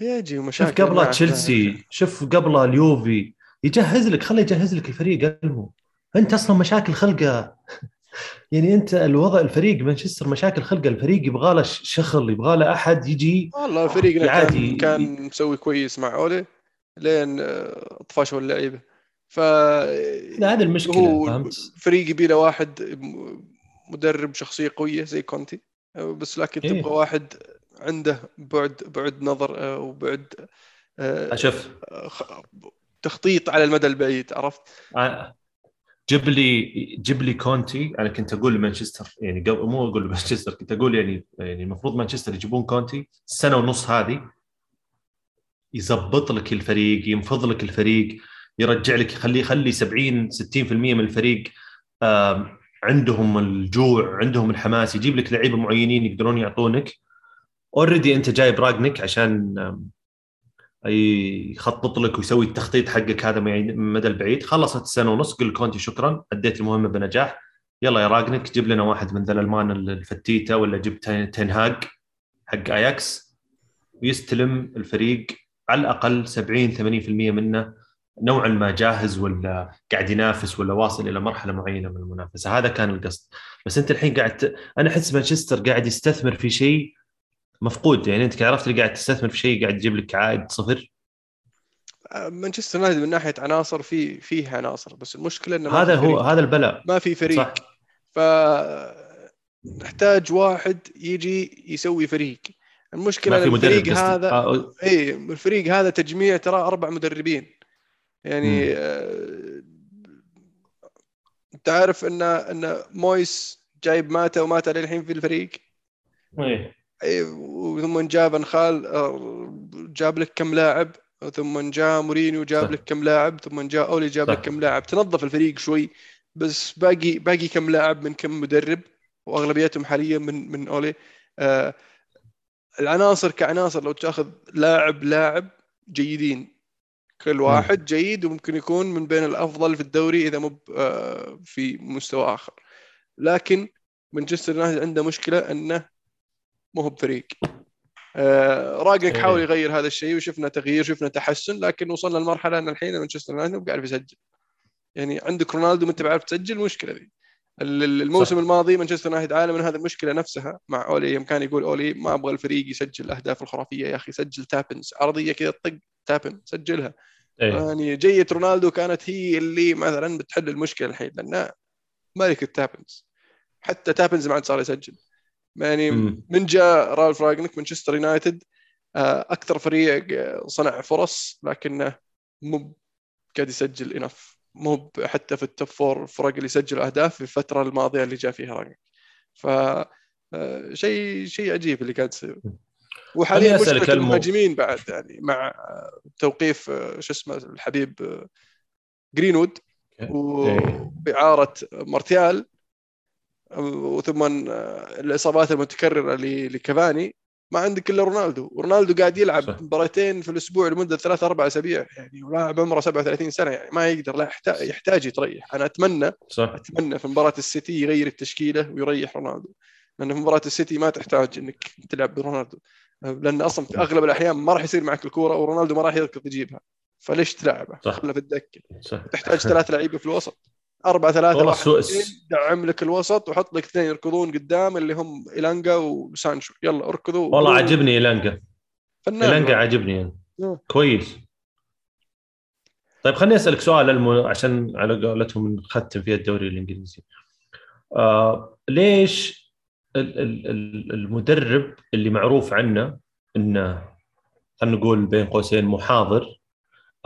يجي شوف ومشاكله قبله معه. تشيلسي شوف قبله اليوفي. يجهز لك خله يجهز لك الفريق علمه انت أصلا مشاكل خلقه. يعني انت الوضع الفريق مانشستر مشاكل خلقه. الفريق يبغى له شخل يبغى له أحد يجي والله فريقنا عادي. كان كان مسوي كويس مع أولي لين آه، طفشوا اللعيبة. ف لا هذه المشكلة هو فهمت؟ فريق يبي له واحد مدرب شخصية قوية زي كونتي. آه، بس لكن إيه. تبغى واحد عنده بعد بعد نظر آه، وبعد شوف خ- تخطيط على المدى البعيد عرفت؟ جيب لي جيب لي كونتي أنا كنت أقول لمانشستر يعني قبل مو أقول لمانشستر كنت أقول يعني يعني المفروض مانشستر يجيبون كونتي السنة ونص هذه يزبط لك الفريق ينفض لك الفريق يرجع لك يخليه يخلي 70 60% من الفريق عندهم الجوع عندهم الحماس يجيب لك لعيبة معينين يقدرون يعطونك already أنت جايب راجنك عشان يخطط لك ويسوي التخطيط حقك هذا المدى البعيد. خلصت السنة ونص قل كونتي شكرا أديت المهمة بنجاح. يلا يا راجنك جيب لنا واحد من ذا الألمان الفتيته ولا جيب تنهاج حق أياكس. ويستلم الفريق على الأقل 70 80% منه نوعا ما جاهز ولا قاعد ينافس ولا واصل إلى مرحلة معينة من المنافسة. هذا كان القصد. بس أنت الحين قاعد. أنا أحس مانشستر قاعد يستثمر في شيء مفقود يعني أنت عرفت اللي قاعد تستثمر في شيء قاعد يجيب لك عائد صفر مانشستر يونايتد من ناحية عناصر في فيه عناصر بس المشكلة إنه ما هذا في هو فريق. هذا البلاء ما في فريق صح ف نحتاج واحد يجي يسوي فريق المشكلة ما في ان مدرب الفريق قصدي. هذا آه، اي الفريق هذا تجميع ترى أربع مدربين يعني. آه، انت عارف إن إن مويس جايب ماتا وماتا للحين في الفريق إيه. إي، وثم جاب انخال آه، جاب لك كم لاعب ثم جاء مورينيو جاب صح. لك كم لاعب ثم جاء أولي جاب صح. لك كم لاعب. تنظف الفريق شوي بس باقي باقي كم لاعب من كم مدرب وأغلبيتهم حاليا من من أولي. آه العناصر كعناصر لو تأخذ لاعب لاعب جيدين. كل واحد جيد وممكن يكون من بين الأفضل في الدوري إذا مو آه، في مستوى آخر. لكن مانشستر يونايتد عنده مشكلة أنه مو هو بفريق آه، راجنك إيه. حاول يغير هذا الشيء وشفنا تغيير شفنا تحسن لكن وصلنا لمرحلة إن الحين مانشستر يونايتد مو قاعد يسجل يعني عندك رونالدو ما أنت بعرف تسجل مشكلة ذي الموسم صح. الماضي مانشستر يونايتد عانى من هذه المشكلة نفسها مع أولي يوم كان يقول أولي ما أبغى الفريق يسجل الاهداف الخرافية يا أخي سجل تابنز عرضية كذا طق tap-in سجلها إيه. يعني جية رونالدو كانت هي اللي مثلا بتحل المشكلة الحين لأن ملك ال tap-ins حتى tap-ins ما عاد صار يسجل يعني. من جاء رالف راجنك مانشستر يونايتد. آه، أكثر فريق صنع فرص لكنه مو قاعد يسجل انف مو حتى في ال top four فرق اللي سجلوا أهداف في الفترة الماضية اللي جاء فيها راجنك. ف آه، شيء شيء عجيب اللي قاعد يصير. وحاليا مشكلة المهاجمين بعد يعني مع توقيف شو اسمه الحبيب جرينوود وبإعارة مارتيال. وثم الإصابات المتكررة لكافاني ما عندك إلا رونالدو. ورونالدو قاعد يلعب. مباراتين في الأسبوع لمدة ثلاث أربع أسابيع يعني ولاعب عمره 37 سنة يعني ما يقدر لا يحتاج, يحتاج يتريح. أنا أتمنى صح. أتمنى في مباراة السيتي يغير التشكيلة ويريح رونالدو. لأن في مباراة السيتي ما تحتاج إنك تلعب برونالدو. لأن أصلا في أغلب الأحيان ما راح يصير معك الكورة ورونالدو ما راح يركض يجيبها. فليش تلعبه؟ خله في الدكة. تحتاج ثلاث لعيبة في الوسط. أربعة ثلاثة واحد دعم لك الوسط وحط لك اثنين يركضون قدام اللي هم إيلانجا وسانشو. يلا اركضوا. والله عجبني إيلانجا. إيلانجا عجبني. يعني. كويس. طيب خليني أسألك سؤال الم... عشان على قولتهم نختم فيها الدوري الإنجليزي. آه ليش المدرب اللي معروف عنه إنه خلينا نقول بين قوسين محاضر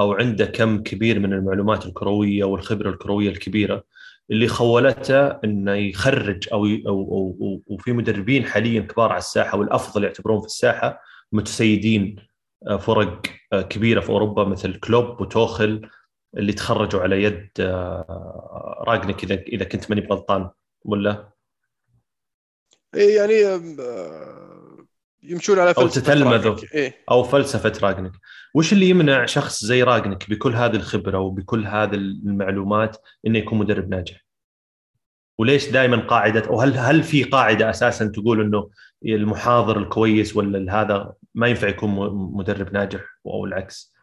أو عنده كم كبير من المعلومات الكروية والخبرة الكروية الكبيرة اللي خولته إنه يخرج أو أو أو وفي مدربين حاليا كبار على الساحة والأفضل يعتبرون في الساحة متسيدين آه، فرق آه، كبيرة في أوروبا مثل كلوب وتوخل اللي تخرجوا على يد آه، راجنك اذا إذا كنت ماني غلطان ولا؟ إيه، يعني يمشون على فلسفة أو تتلمذوا إيه؟ أو فلسفة راجنك وش اللي يمنع شخص زي راجنك بكل هذه الخبرة وبكل هذه المعلومات إنه يكون مدرب ناجح؟ وليش دائما قاعدة وهل هل في قاعدة أساسا تقول إنه المحاضر الكويس ولا هذا ما ينفع يكون مدرب ناجح أو العكس؟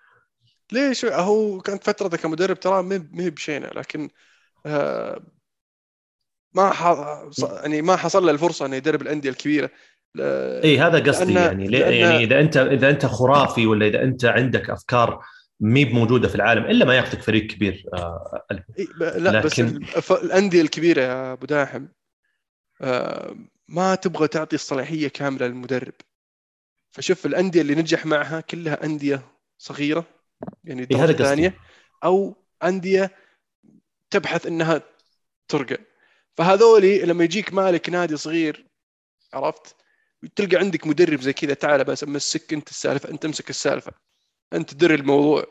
ليش؟ هو كانت فترته كمدرب ترى ما هي بشينة لكن آه ما يعني ما حصل له الفرصة إنه يدرب الأندية الكبيرة. اي هذا قصدي يعني لأن يعني إذا انت إذا أنت خرافي ولا إذا أنت عندك أفكار مي موجوده في العالم إلا ما ياخذك فريق كبير آه لا لكن... بس الأندية الكبيرة يا أبو داحم آه ما تبغى تعطي الصلاحية كاملة للمدرب. فشوف الأندية اللي نجح معها كلها أندية صغيرة يعني إيه هذا ثانية أو أندية تبحث إنها ترقى. فهذولي لما يجيك مالك نادي صغير عرفت؟ تلقى عندك مدرب زي كذا تعال بس امسك أنت السالفة أنت امسك السالفة أنت تدري الموضوع.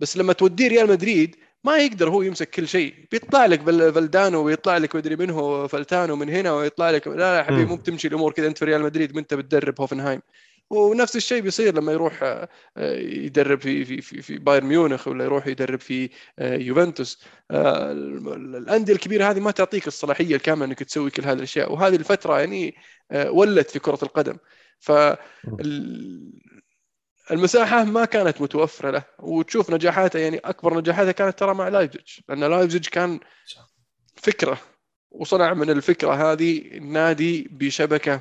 بس لما توديه ريال مدريد ما يقدر هو يمسك كل شيء. بيطلع لك فالدانو ويطلع لك مدري منه فلتانو من هنا ويطلع لك لا لا حبيبي مو بتمشي الأمور كذا. أنت في ريال مدريد ما أنت بتدرب هوفنهايم. ونفس الشيء بيصير لما يروح آه، يدرب في في في, في بايرن ميونخ ولا يروح يدرب في آه، يوفنتوس. آه، الأندية الكبيرة هذه ما تعطيك الصلاحية الكاملة إنك تسوي كل هذه الأشياء. وهذه الفترة يعني ولت في كرة القدم. ف المساحة ما كانت متوفرة له. وتشوف نجاحاته يعني أكبر نجاحاته كانت ترى مع لايبزيج. لأن لايبزيج كان فكرة وصنع من الفكرة هذه نادي بشبكة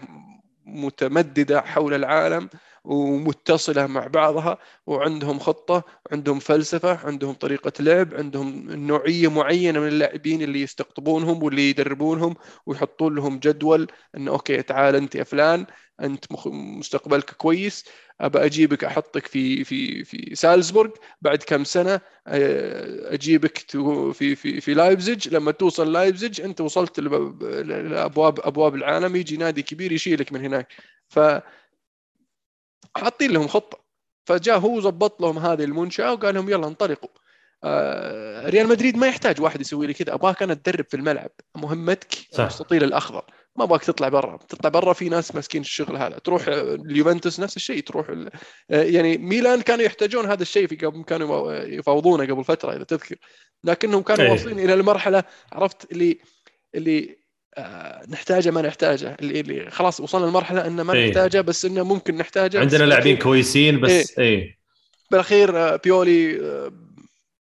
متمددة حول العالم ومتصلة مع بعضها وعندهم خطة عندهم فلسفة عندهم طريقة لعب عندهم نوعية معينة من اللاعبين اللي يستقطبونهم واللي يدربونهم ويحطون لهم جدول إنه okay تعال أنت يا فلان انت مستقبلك كويس. أبى أجيبك أحطك في في في سالزبورغ بعد كم سنة آه، أجيبك في في في لايبزيج. لما توصل لايبزيج أنت وصلت لأبواب أبواب العالم يجي نادي كبير يشيلك من هناك. ف حاطين لهم خطة. فجاء هو ظبط لهم هذه المنشأة وقال لهم يلا انطلقوا. آه ريال مدريد ما يحتاج واحد يسوي لي كذا. أبغاك أنا تدرب في الملعب. مهمتك المستطيل الأخضر. ما أبغاك تطلع برا. تطلع برا في ناس ماسكين الشغل هذا. تروح اليوفنتوس نفس الشيء تروح ال... آه، يعني ميلان كانوا يحتاجون هذا الشيء في قبل كانوا يفاوضونه قبل فترة إذا تذكر. لكنهم كانوا إيه. واصلين إلى المرحلة عرفت اللي اللي آه نحتاجه ما نحتاجه. اللي, اللي خلاص وصلنا لمرحلة إنه ما إيه. نحتاجه بس إنه ممكن نحتاجه. عندنا لاعبين كويسين بس إيه, إيه. بالأخير آه، بيولي آه،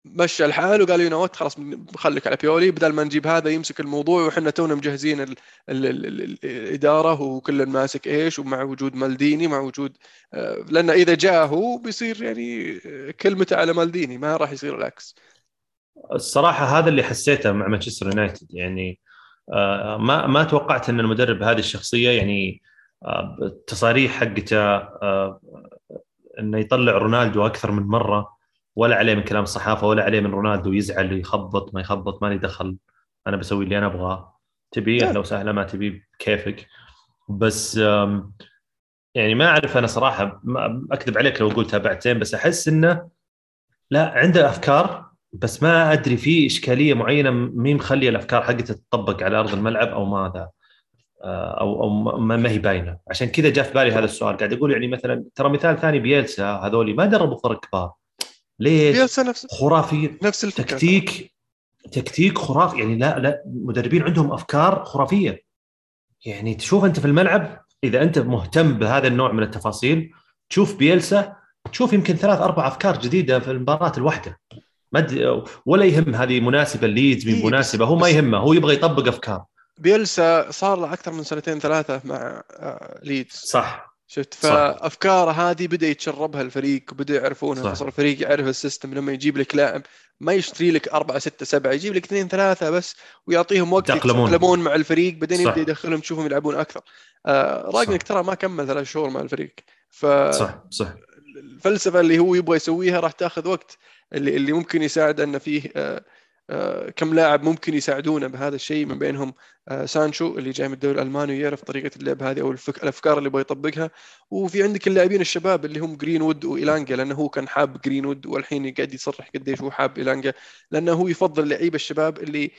مشى الحال وقال يو وات خلاص بخليك على بيولي. بدل ما نجيب هذا يمسك الموضوع وحنا تونا مجهزين ال ال ال ال الإدارة وكل ماسك إيش ومع وجود مالديني مع وجود آه، لأن إذا جاء هو بيصير يعني كلمته على مالديني ما راح يصير العكس. الصراحة هذا اللي حسيته مع مانشستر يونايتد يعني آه، ما ما توقعت إن المدرب بهذه الشخصية يعني آه، التصاريح حقته إنه يطلع رونالدو أكثر من مرة. ولا عليه من كلام الصحافة ولا عليه من رونالدو يزعل يخبط ما يخبط مالي دخل أنا بسوي اللي أنا أبغاه. تبي أهلا وسهلا ما تبي كيفك؟ بس يعني ما أعرف أنا صراحة ما أكذب عليك لو قلت تابعتين بس أحس إنه لا عنده أفكار بس ما أدري في إشكالية معينة مين مخلي الأفكار حقته تطبق على أرض الملعب أو ماذا آه، أو أو ما هي باينة. عشان كذا جاء في بالي هذا السؤال. قاعد أقول يعني مثلا ترى مثال ثاني بيلسا هذولي ما دربوا فرق كبار. ليش؟ بيلسا نفس خرافي. نفس الفكرة تكتيك تكتيك خرافي. يعني لا لا مدربين عندهم أفكار خرافية. يعني تشوف أنت في الملعب إذا أنت مهتم بهذا النوع من التفاصيل تشوف بيلسا تشوف يمكن ثلاث أربع أفكار جديدة في المباراة الواحدة. ما ولا يهم هذه مناسبة ليدز من إيه مناسبة. هو ما يهمه هو يبغى يطبق أفكار. بيلسا صار له أكثر من سنتين ثلاثة مع ليدز. آه، صح. شفت؟ فأفكاره هذه بدأ يتشربها الفريق وبدا يعرفونها فصار الفريق يعرف ال system لما يجيب لك لاعب ما يشتري لك أربعة ستة سبعة يجيب لك اثنين ثلاثة بس ويعطيهم وقت يتأقلمون. مع الفريق بعدين يبدأ يدخلهم تشوفهم يلعبون أكثر. آه راجنك ترى ما كمل ثلاث شهور مع الفريق. ف صح صح. الفلسفة اللي هو يبغى يسويها راح تأخذ وقت اللي اللي ممكن يساعد أن فيه آه، كم لاعب ممكن يساعدونا بهذا الشيء من بينهم آه، سانشو اللي جاي من الدوري الألماني ويعرف طريقة اللعب هذه أو الأفكار اللي يبغى يطبقها. وفي عندك اللاعبين الشباب اللي هم جرين وود وإيلانجا لأنه هو كان حاب جرين وود والحين قاعد يصرح قديش هو حاب إيلانجا لأنه هو يفضل اللعيبه الشباب اللي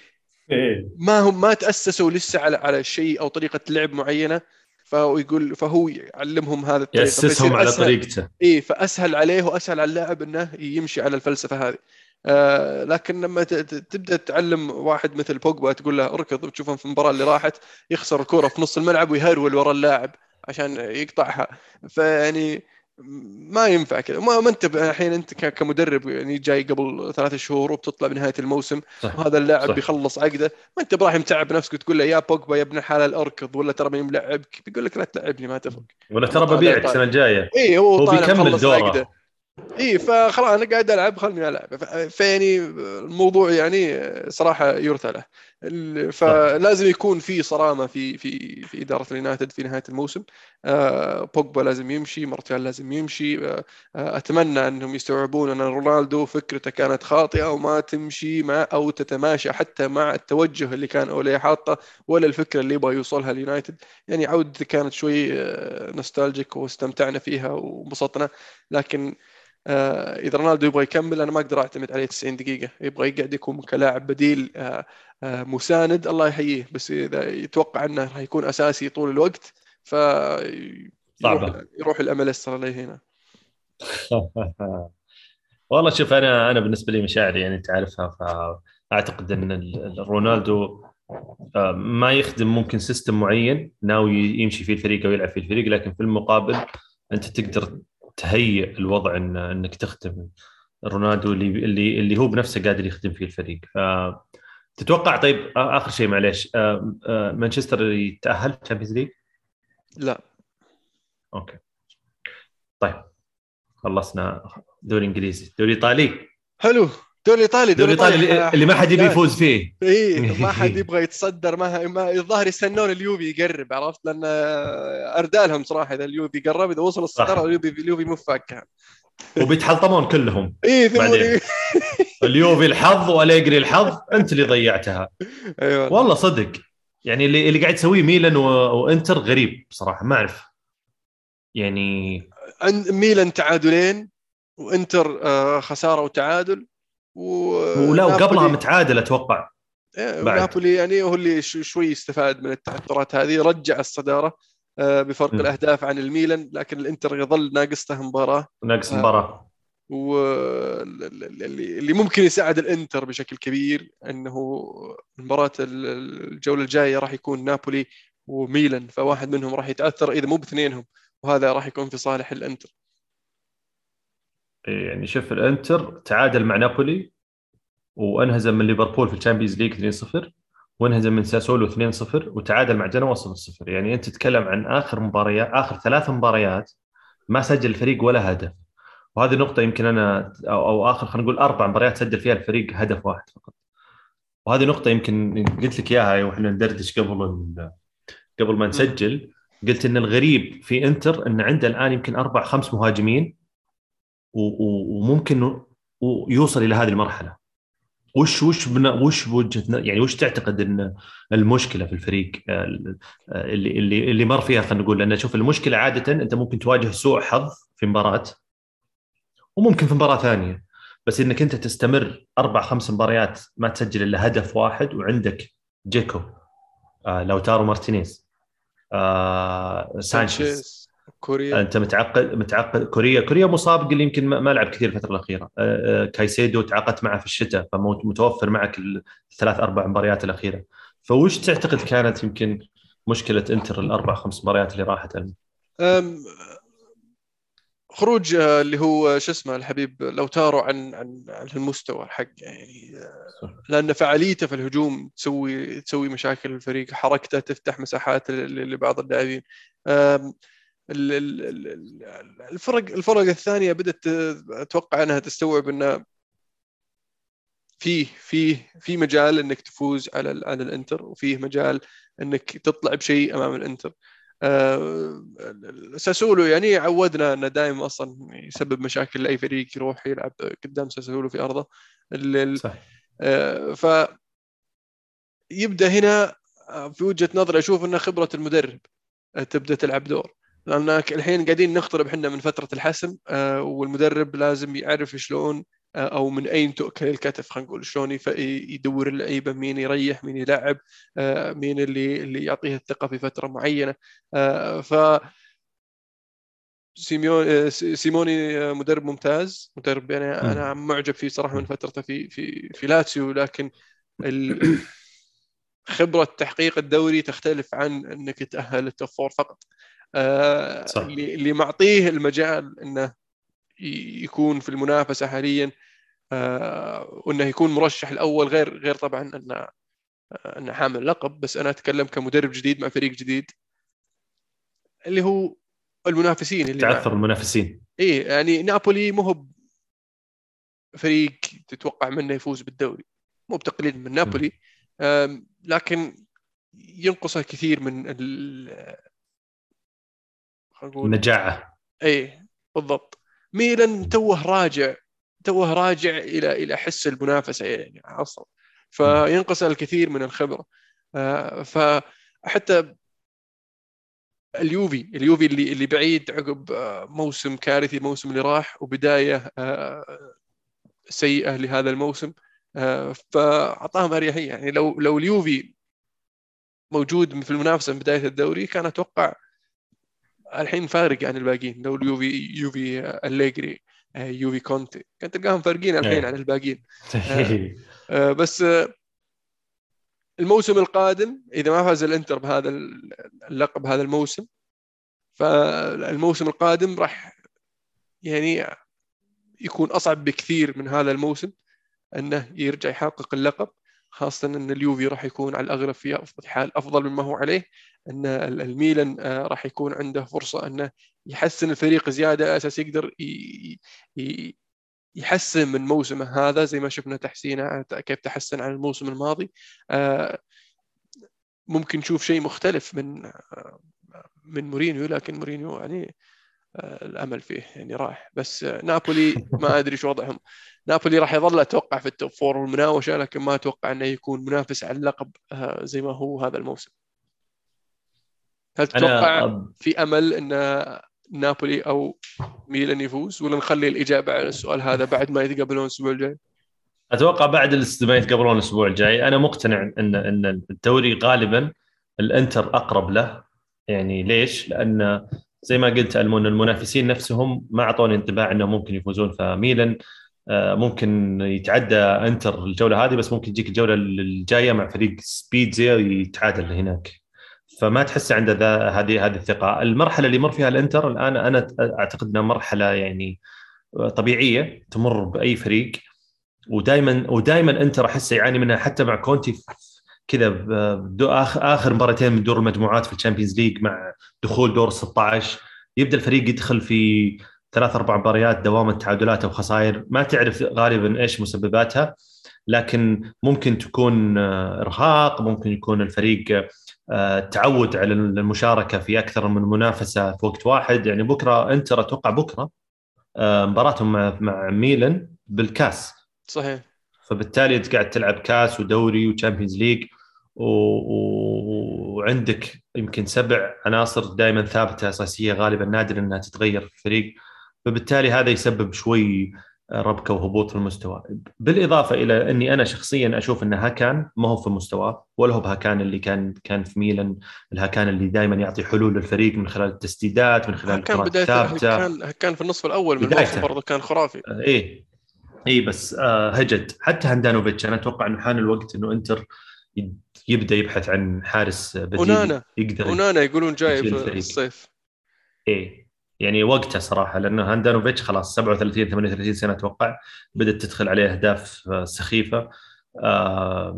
إيه. ما هم ما تأسسوا لسه على على شيء أو طريقة لعب معينة. فهو يقول فهو يعلمهم هذا الطريقة يأسسهم على طريقته. اي فأسهل عليه وأسهل على اللاعب إنه يمشي على الفلسفة هذه. آه لكن لما تبدأ تعلم واحد مثل بوجبا تقول له اركض وتشوفهم في المباراة اللي راحت يخسر الكره في نص الملعب ويهرول ورا اللاعب عشان يقطعها. فيعني ما ينفع كذا. ما انت الحين انت كمدرب يعني جاي قبل ثلاث شهور وبتطلع بنهاية الموسم صح. وهذا اللاعب صح. بيخلص عقده. ما انت براح متعب نفسك وتقول له يا بوجبا يا ابن الحلال اركض ولا ترى ماني ملعبك بيقول لك لا تلعبني ما تفرق ولا ترى ببيعك السنة الجاية. اي هو, هو بيكمل دوره. اي فخلاص أنا قاعد ألعب خلني ألعب. فيعني الموضوع يعني صراحة يرثى له. فلازم يكون في صرامة في في في إدارة اليونايتد في نهاية الموسم. آه، بوجبا لازم يمشي مارتيال لازم يمشي. آه، أتمنى أنهم يستوعبون أن رونالدو فكرته كانت خاطئة وما تمشي مع أو تتماشى حتى مع التوجه اللي كان اولي حاطه ولا الفكرة اللي يبغى يوصلها اليونايتد. يعني عودته كانت شوي nostalgic واستمتعنا فيها وانبسطنا لكن آه، إذا رونالدو يبغى يكمل أنا ما أقدر أعتمد عليه 90 دقيقة. يبغى يقعد يكون كلاعب بديل آه، آه، مساند الله يحييه. بس إذا يتوقع أنه راح يكون أساسي طول الوقت ف يروح, يروح ال MLS ترى هنا. والله شوف أنا أنا بالنسبة لي مشاعري يعني أنت عارفها فاعتقد أن رونالدو ما يخدم ممكن system معين ناوي يمشي فيه الفريق أو يلعب فيه الفريق لكن في المقابل أنت تقدر تهيئ الوضع إن إنك تخدم رونالدو اللي اللي اللي هو بنفسه قادر يخدم فيه الفريق. ف تتوقع طيب آخر شيء معليش مانشستر يتأهل Champions League؟ لا. okay. طيب خلصنا دوري إنجليزي. دوري إيطالي. حلو. دوري إيطالي دوري إيطالي اللي ما حد يبي يفوز فيه. إي ما حد يبغى يتصدر ما, ما الظاهر يستنون اليوفي يقرب عرفت؟ لأن أردالهم صراحة إذا اليوفي قرب إذا وصل الصداره اليوفي اليوفي مو فاكها وبيتحلطمون كلهم. إي بعدين. اليوفي الحظ وأليجري الحظ أنت اللي ضيعتها. أيوه والله. صدق. يعني اللي اللي قاعد يسويه ميلان وإنتر غريب بصراحه ما أعرف. يعني ميلان تعادلين وإنتر آه، خسارة وتعادل. و... ولا وقبلها متعادل أتوقع. إيه، نابولي يعني هو اللي شوي استفاد من التعثرات هذه رجع الصدارة آه، بفرق م. الأهداف عن الميلان لكن الإنتر يظل ناقصته مباراة. ناقص مباراة. واللي اللي ممكن يساعد الإنتر بشكل كبير إنه مباراة الجولة الجاية راح يكون نابولي وميلان فواحد منهم راح يتأثر إذا مو باثنينهم وهذا راح يكون في صالح الإنتر. يعني شوف الانتر تعادل مع نابولي وانهزم من ليفربول في ال Champions League 2-0 وانهزم من ساسولو 2-0 وتعادل مع جنوا 0-0 يعني انت تتكلم عن آخر مباريات آخر ثلاث مباريات ما سجل الفريق ولا هدف. وهذه نقطة يمكن أنا أو, أو آخر خلينا نقول أربع مباريات سجل فيها الفريق هدف واحد فقط. وهذه نقطة يمكن قلت لك إياها وإحنا ندردش قبل قبل ما نسجل. قلت إن الغريب في إنتر إن عنده الآن يمكن أربع خمس مهاجمين وممكن يوصل إلى هذه المرحلة. وش وش وش بوجهة يعني وش تعتقد إن المشكلة في الفريق؟ آه، اللي اللي اللي مر فيها خلينا نقول لأن شوف المشكلة عادة أنت ممكن تواجه سوء حظ في مباراة وممكن في مباراة ثانية. بس إنك أنت تستمر أربع خمس مباريات ما تسجل إلا هدف واحد وعندك جيكو آه لوتارو مارتينيز آه سانشيز. كوريا؟ أنت متعقد متعقد كوريا كوريا مصاب قل يمكن ما لعب كثير الفترة الأخيرة. آه، آه، كايسيدو تعاقدت معه في الشتاء فمتوفر معك الثلاث أربع مباريات الأخيرة. فوش تعتقد كانت يمكن مشكلة إنتر الأربع خمس مباريات اللي راحت خروج آه، اللي هو شو اسمه الحبيب لو تارو عن عن عن المستوى حق يعني لأن فعاليته في الهجوم تسوي تسوي مشاكل للفريق حركته تفتح مساحات لبعض اللاعبين. الفرق الفرق الثانية بدأت أتوقع أنها تستوعب انه فيه فيه في مجال إنك تفوز على على الإنتر وفيه مجال إنك تطلع بشيء أمام الإنتر. أه ساسولو يعني عودنا إنه دائما أصلا يسبب مشاكل لأي فريق يروح يلعب قدام ساسولو في أرضه. صح أه ف يبدأ هنا في وجهة نظري أشوف إن خبرة المدرب تبدأ تلعب دور. لأن الحين قاعدين نقترب إحنا من فترة الحسم آه، والمدرب لازم يعرف شلون آه، أو من أين تؤكل الكتف خلينا نقول شلون يدور اللعيبة مين يريح مين يلعب آه، مين اللي اللي يعطيه الثقة في فترة معينة. ف سيموني مدرب ممتاز مدرب يعني أنا معجب فيه صراحة من فترته في في في لاتسيو لكن خبرة تحقيق الدوري تختلف عن إنك تأهل ال top four فقط. آه، صح. اللي معطيه المجال إنه يكون في المنافسة حاليا آه، وإنه يكون مرشح الأول غير غير طبعا انه آه، إنه حامل لقب بس أنا أتكلم كمدرب جديد مع فريق جديد اللي هو المنافسين اللي تعثر المنافسين. اي يعني نابولي مو هو فريق تتوقع منه يفوز بالدوري مو بتقليل من نابولي لكن ينقصه كثير من أقول. نجاعه. اي بالضبط. ميلان توه راجع توه راجع إلى إلى حس المنافسة يعني أصلا فينقص الكثير من الخبرة. آه، فحتى اليوفي اليوفي اللي اللي بعيد عقب آه، موسم كارثي الموسم اللي راح وبداية آه، سيئة لهذا الموسم. فأعطاهم أريحية. يعني لو لو اليوفي موجود في المنافسة من بداية الدوري كان أتوقع الحين فارق عن الباقيين. لو اليوفي يوفي أليجري آه، يوفي كونتي كان تلقاهم فارقين الحين إيه. عن الباقيين. آه، آه، بس الموسم القادم إذا ما فاز الإنتر بهذا اللقب هذا الموسم فالموسم القادم راح يعني يكون أصعب بكثير من هذا الموسم إنه يرجع يحقق اللقب. خاصة أن اليوفي راح يكون على الأغلب في أفضل حال أفضل مما هو عليه أن الميلان آه، راح يكون عنده فرصة أنه يحسن الفريق زيادة أساس يقدر يحسن من موسمه هذا زي ما شفنا تحسينه كيف تحسن عن الموسم الماضي. آه، ممكن نشوف شيء مختلف من آه، من مورينيو لكن مورينيو يعني الأمل فيه يعني راح بس نابولي ما أدري شو وضعهم نابولي راح يظل أتوقع في ال top four والمناوشة لكن ما أتوقع إنه يكون منافس على اللقب آه، زي ما هو هذا الموسم هل تتوقع. في أمل إن نابولي أو ميلان يفوز ولا نخلي الإجابة على السؤال هذا بعد ما يتقابلون الأسبوع الجاي؟ أتوقع بعد ما يتقابلون الأسبوع الجاي أنا مقتنع إن إن الدوري غالبا الإنتر أقرب له يعني ليش؟ لأن زي ما قلت المون المنافسين نفسهم ما أعطوني انطباع إنهم ممكن يفوزون. فميلان آه، ممكن يتعدى انتر الجولة هذه بس ممكن يجيك الجولة الجاية مع فريق سبيدزا يتعادل هناك فما تحس عنده هذه هذه الثقة. المرحلة اللي مر فيها الانتر الآن أنا أعتقد إنها مرحلة يعني طبيعية تمر بأي فريق. ودائما ودائما انتر احسه يعاني منها حتى مع كونتي كذا آخر مباراتين من دور المجموعات في ال Champions League مع دخول دور 16 يبدأ الفريق يدخل في ثلاث أربع مباريات دوام التعادلات أو خسائر. ما تعرف غالبا إيش مسبباتها لكن ممكن تكون آه، إرهاق ممكن يكون الفريق آه، تعود على المشاركة في أكثر من منافسة في وقت واحد. يعني بكرة إنتر أتوقع بكرة آه، مباراتهم مع ميلان بالكاس. صحيح. فبالتالي انت قاعد تلعب كاس ودوري و Champions League و... و... وعندك يمكن سبع عناصر دائما ثابتة أساسية غالبا نادر إنها تتغير في الفريق. فبالتالي هذا يسبب شوي ربكة وهبوط في المستوى. بالإضافة إلى إني أنا شخصيا أشوف إن هاكان ما هو في مستواه ولا هو بهاكان اللي كان كان في ميلان الهاكان اللي دائما يعطي حلول للفريق من خلال التسديدات من خلال الكرات الثابتة. كان في النصف الأول من. الموسم برضه كان خرافي. إيه. إي بس آه هجد حتى هاندانوفيتش أنا أتوقع إنه حان الوقت إنه إنتر يبدأ يبحث عن حارس بديل أونانا. يقدر أونانا يقولون جاي في. الصيف إيه يعني وقته صراحة لأنه هاندانوفيتش خلاص 37 38 سنة أتوقع بدأت تدخل عليه أهداف آه، سخيفة آه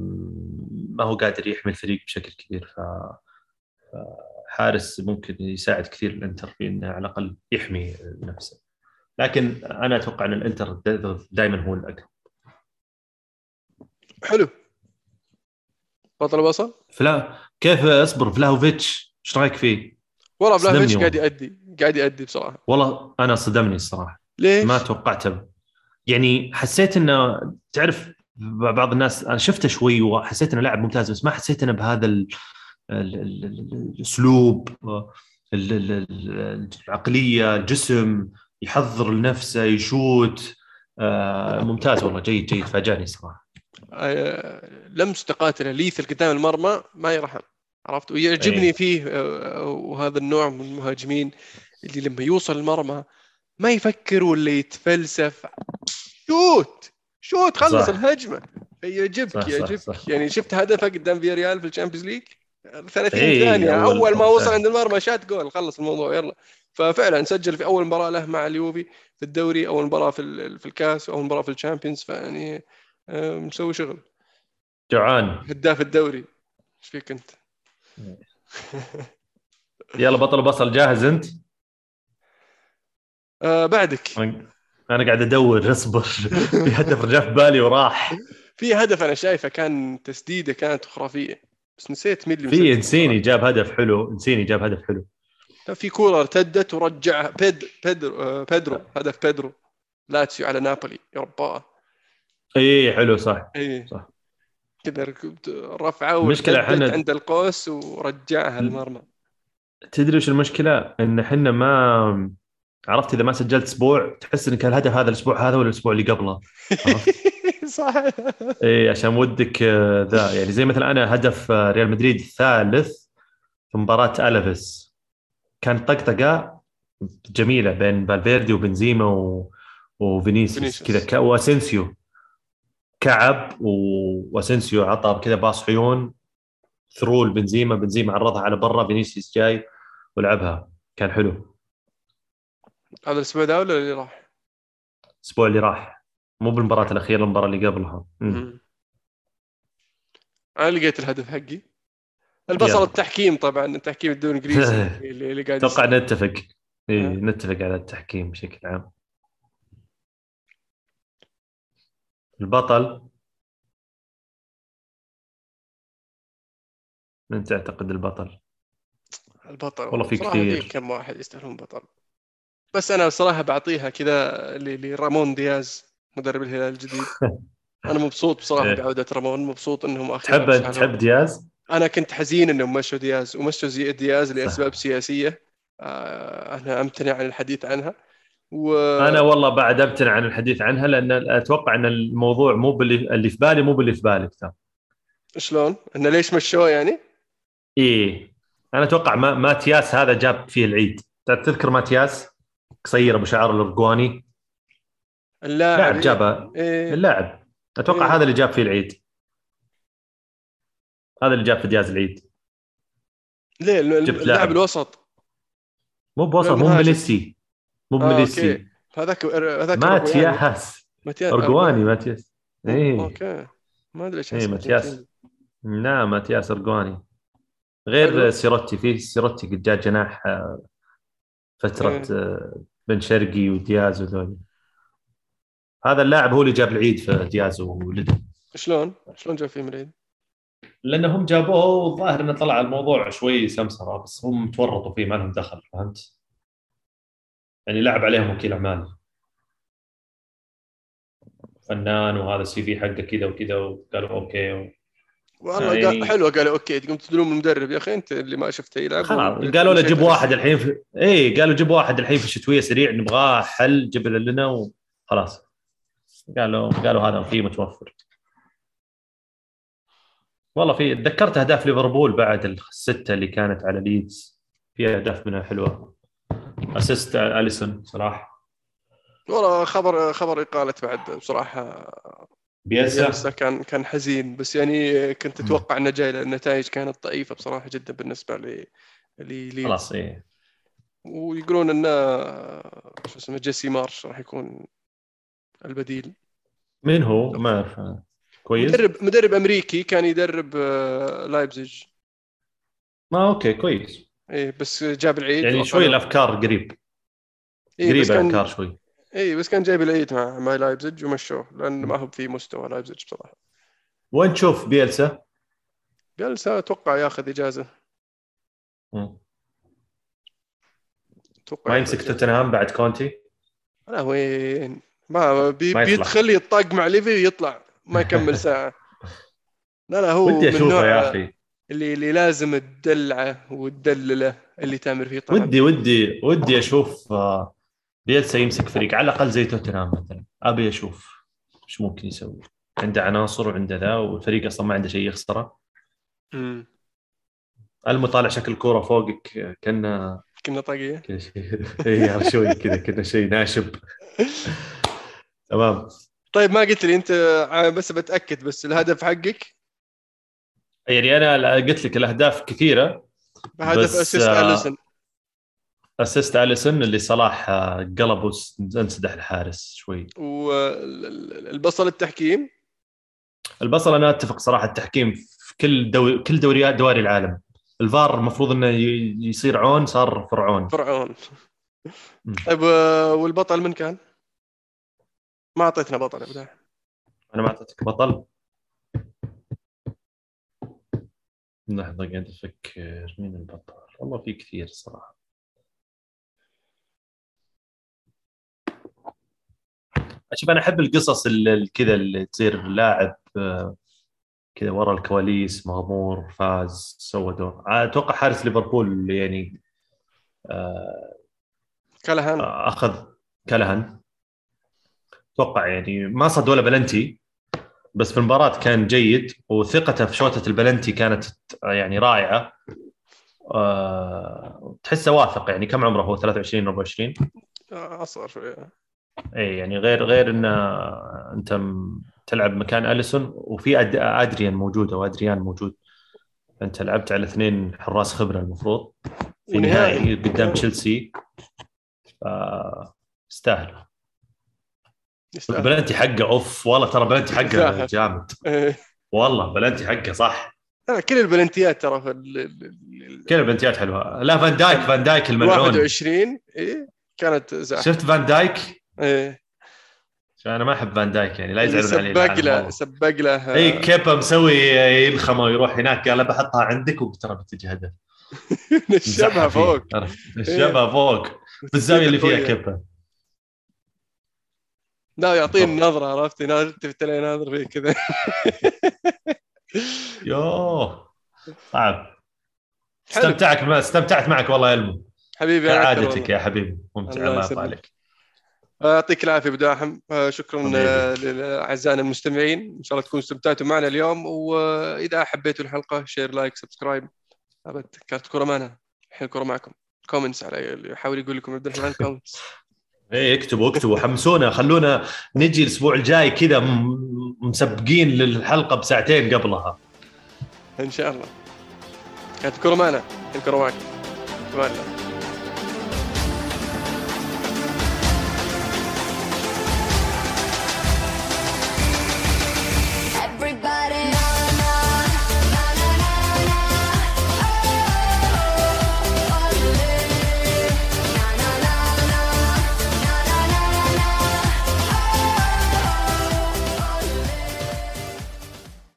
ما هو قادر يحمي الفريق بشكل كبير ف حارس ممكن يساعد كثير الإنتر في إنه على الأقل يحمي نفسه لكن أنا أتوقع أن الإنتر دائما هو الأقرب. حلو. بطل بصل فلا كيف أصبر؟ فلاهوفيتش إيش رأيك فيه؟ والله والله. قاعد يأدي قاعد يأدي بصراحة. والله أنا صدمني الصراحة. ليش؟ ما توقعته. يعني حسيت إنه تعرف بعض الناس أنا شفته شوي وحسيت إنه لاعب ممتاز بس ما حسيت إنه بهذا ال ال ال ال الأسلوب ال- ال- ال- العقلية الجسم يحضر لنفسه يشوت آه ممتاز والله جيد جيد فاجأني صراحة آه، لمسته قاتله ليثل قدام المرمى ما يرحم عرفت ويعجبني إيه. فيه آه، وهذا النوع من المهاجمين اللي لما يوصل المرمى ما يفكر ولا يتفلسف shoot shoot خلص صح. الهجمة يعجبك صح، صح، يعجبك صح. يعني شفت هدفه قدام فيريال في ال Champions League 30 إيه، ثانية أول أول ما وصل. عند المرمى شات جول خلص الموضوع يلا ففعلا سجل في أول مباراة له مع اليوفي في الدوري أول مباراة في في الكاس واول مباراة في ال Champions فيعني آه، مسوي شغل. جوعان. هداف الدوري. إيش فيك أنت؟ يلا بطل بطل جاهز أنت؟ آه بعدك. أنا قاعد أدور اصبر. في هدف رجع في بالي وراح. في هدف أنا شايفه كان تسديدة كانت خرافية. بس نسيت مين اللي في إنسيني جاب هدف حلو إنسيني جاب هدف حلو. في كورة ارتدت ورجعها بيد بيدرو آه بيدرو هدف بيدرو. لاتسيو على نابولي يا رباه. إي حلو صح. إي. صح. كذا ركبت رفعه المشكلة وارتدت إحنا- عند القوس ورجعها المرمى. تدري وش المشكلة؟ إن إحنا ما عرفت إذا ما سجلت أسبوع تحس انك الهدف هذا الأسبوع هذا ولا الأسبوع اللي قبله؟ صح إي عشان ودك آه، ذا. يعني زي مثلا أنا هدف آه، ريال مدريد الثالث في مباراة ألافيس. كانت طقطقه جميلة بين فالفيردي وبنزيما و... وفينيسيوس. فينيسيوس. كذا ك... واسنسيو كعب و... واسنسيو عطى كذا pass عيون through بنزيما بنزيما عرضها على برا فينيسيوس جاي ولعبها. كان حلو. هذا الأسبوع ده ولا اللي راح؟ الأسبوع اللي راح. مو بالمباراة الأخيرة المباراة اللي قبلها. أنا لقيت الهدف حقي. البصل يلا. التحكيم طبعا التحكيم الدوري الإنجليزي اللي اللي قاعد أتوقع. نتفق إيه آه. نتفق على التحكيم بشكل عام البطل من تعتقد البطل؟ البطل والله في كثير. كم واحد يستاهلون بطل بس أنا الصراحه بعطيها كذا لرامون دياز مدرب الهلال الجديد أنا مبسوط بصراحة إيه. بعودة رامون مبسوط إنهم أخيرا تحب. تحب دياز؟ أنا كنت حزين إنهم مشوا دياز ومشوا زي دياز لأسباب سياسية. آه أنا أمتنع عن الحديث عنها. و أنا والله بعد أمتنع عن الحديث عنها لأن أتوقع إن الموضوع مو باللي اللي في بالي مو باللي في بالك ترى شلون؟ إنه ليش مشوه يعني؟ إيه. أنا أتوقع ما ماتياس هذا جاب فيه العيد. تذكر ماتياس؟ قصير أبو شعر الارجواني اللاعب. لاعب جابها إيه. اللاعب. أتوقع إيه. هذا اللي جاب فيه العيد. هذا اللي جاب في دياز العيد ليه اللاعب لاعب. الوسط مو بوسط مو. ميليسي مو آه، ميليسي. هذاك هذاك ماتياس ماتياس ارجواني ماتياس إيه أوكي ما أدري إيش اسمه ماتياس. نعم ماتياس ارجواني غير. سيروتي في سيروتي قد جاء جناح آه، فترة إيه. آه، بن شرقي ودياز وذولي هذا اللاعب هو اللي جاب العيد في دياز وولده شلون؟ شلون جاب فيه من العيد؟ لأنهم جابوه والظاهر إنه طلع الموضوع شوي سمسرة بس هم تورطوا فيه ما لهم دخل فهمت؟ يعني لعب عليهم وكيل اعمال فنان وهذا ال CV حقه كذا وكذا وقالوا okay و... والله يعني- قال حلوة قالوا okay تقوم تلوم المدرب يا أخي أنت اللي ما شفته يلعب خلاص قالوا له جيب واحد. الحين في... اي قالوا جيب واحد الحين في الشتوية سريع نبغاه حل جيب لنا وخلاص قالوا قالوا هذا في متوفر والله في تذكرت أهداف ليفربول بعد الستة اللي كانت على ليدز. في أهداف منها حلوة. assist أليسون صراحة. والله خبر خبر إقالة بعد بصراحة. بيلسا بيلسا كان كان حزين. بس يعني كنت. أتوقع إنه جاي النتائج كانت ضعيفة بصراحة جدا بالنسبة ل لليدز خلاص إيه. ويقولون إنه شو اسمه جيسي مارش راح يكون البديل. مين هو؟ ما أعرف. كويس مدرب مدرب أمريكي كان يدرب آه، لايبزيج ما okay كويس إيه بس جاب العيد يعني وقال- شوي الأفكار قريب إيه كان الأفكار شوي اي بس كان جايب العيد مع مع لايبزيج ومشوه لأن ما هو في مستوى لايبزيج بصراحة وين تشوف بيلسا؟ بيلسا أتوقع ياخذ إجازة. أتوقع ما يمسك. توتنهام بعد كونتي؟ لا وين ما بي. بيدخل يطاق مع ليفي ويطلع ما يكمل ساعة. لا لا هو ودي أشوفه يا أخي. اللي اللي لازم تدلعه وتدلله اللي تامر فيه. طبعا. ودي ودي ودي أشوف آه، بيلسا يمسك فريق على الأقل زي توتنهام مثلا. أبي أشوف إيش ممكن يسوي. عنده عناصر وعنده ذا والفريق أصلا ما عنده شيء يخسره. أمم. المطالع شكل الكورة فوقك كانه كنا طاقية. كذا شيء اي شوي كذا كذا شيء ناشب. تمام. طيب ما قلت لي انت ع- بس بتأكد بس الهدف حقك؟ يعني أنا قلت لك الأهداف كثيرة هدف بس، assist آه، أليسون. assist أليسون اللي صلاح آه، قلب وانسدح الحارس شوي. والبصل التحكيم؟ البصل أنا أتفق صراحة التحكيم في كل دو... كل دوريات دواري العالم. الفار المفروض إنه يصير عون صار فرعون. فرعون. طيب والبطل من كان؟ ما أعطيتنا بطل يا بداع أنا ما أعطيتك بطل. لحظه قاعد أفكر مين البطل؟ والله في كثير صراحة. شوف أنا أحب القصص ال- ال- كذا اللي تصير لاعب آه، كذا ورا الكواليس مغمور فاز سوى دور. أتوقع حارس ليفربول يعني آه، كالهان. أخذ كلهن أتوقع يعني ما صد ولا بلنتي بس في المباراة كان جيد وثقته في شوطة البلنتي كانت يعني رائعة. أه تحسه واثق يعني كم عمره هو؟ 23 24 أصغر شوية. اي يعني غير غير إن أنت تلعب مكان أليسون وفي أد... أدريان موجود أو أدريان موجود. أنت لعبت على اثنين حراس خبرة المفروض. في ونهائي. نهائي قدام تشيلسي. يستاهل يستاهل. البلنتي حقه أوف والله ترى بلنتي حقه. جامد. إيه. والله بلنتي حقه صح. كل البلنتيات ترى في ال- كل البلنتيات حلوة. لا فان دايك فان دايك ال الملعون 21 إيه. كانت زعل. شفت فان دايك؟ إيه. أنا ما أحب فان دايك يعني لا يزعلون علي العالم له. سبق له. اي كيبا مسوي يلخمه ويروح هناك قال بحطها عندك وترى بتجي هدف. نزعها فيه. فوق؟ الشبهه فوق. بالزاويه اللي فيها كيبا. لا يعطيني نظرة عرفت؟ يلتفت علي ناظر فيه كذا. يوه. صعب استمتعك ما استمتعت معك والله يا المو حبيبي كعادتك. يا حبيبي ممتع الله. يرضى عليك يعطيك العافية أبو داحم. آه، شكرا. آه، لاعزائنا المستمعين. إن شاء الله تكونوا استمتعتوا معنا اليوم. وإذا حبيتوا الحلقة share like subscribe أبد كانت كرة معنا. الحين الكرة معكم. comments على اللي يحاول يقول لكم عبد الرحمن comments إيه اكتبوا اكتبوا. حمسونا خلونا نجي الأسبوع الجاي كذا مسبقين للحلقة بساعتين قبلها. إن شاء الله. كانت الكره معنا الكره معكم تمام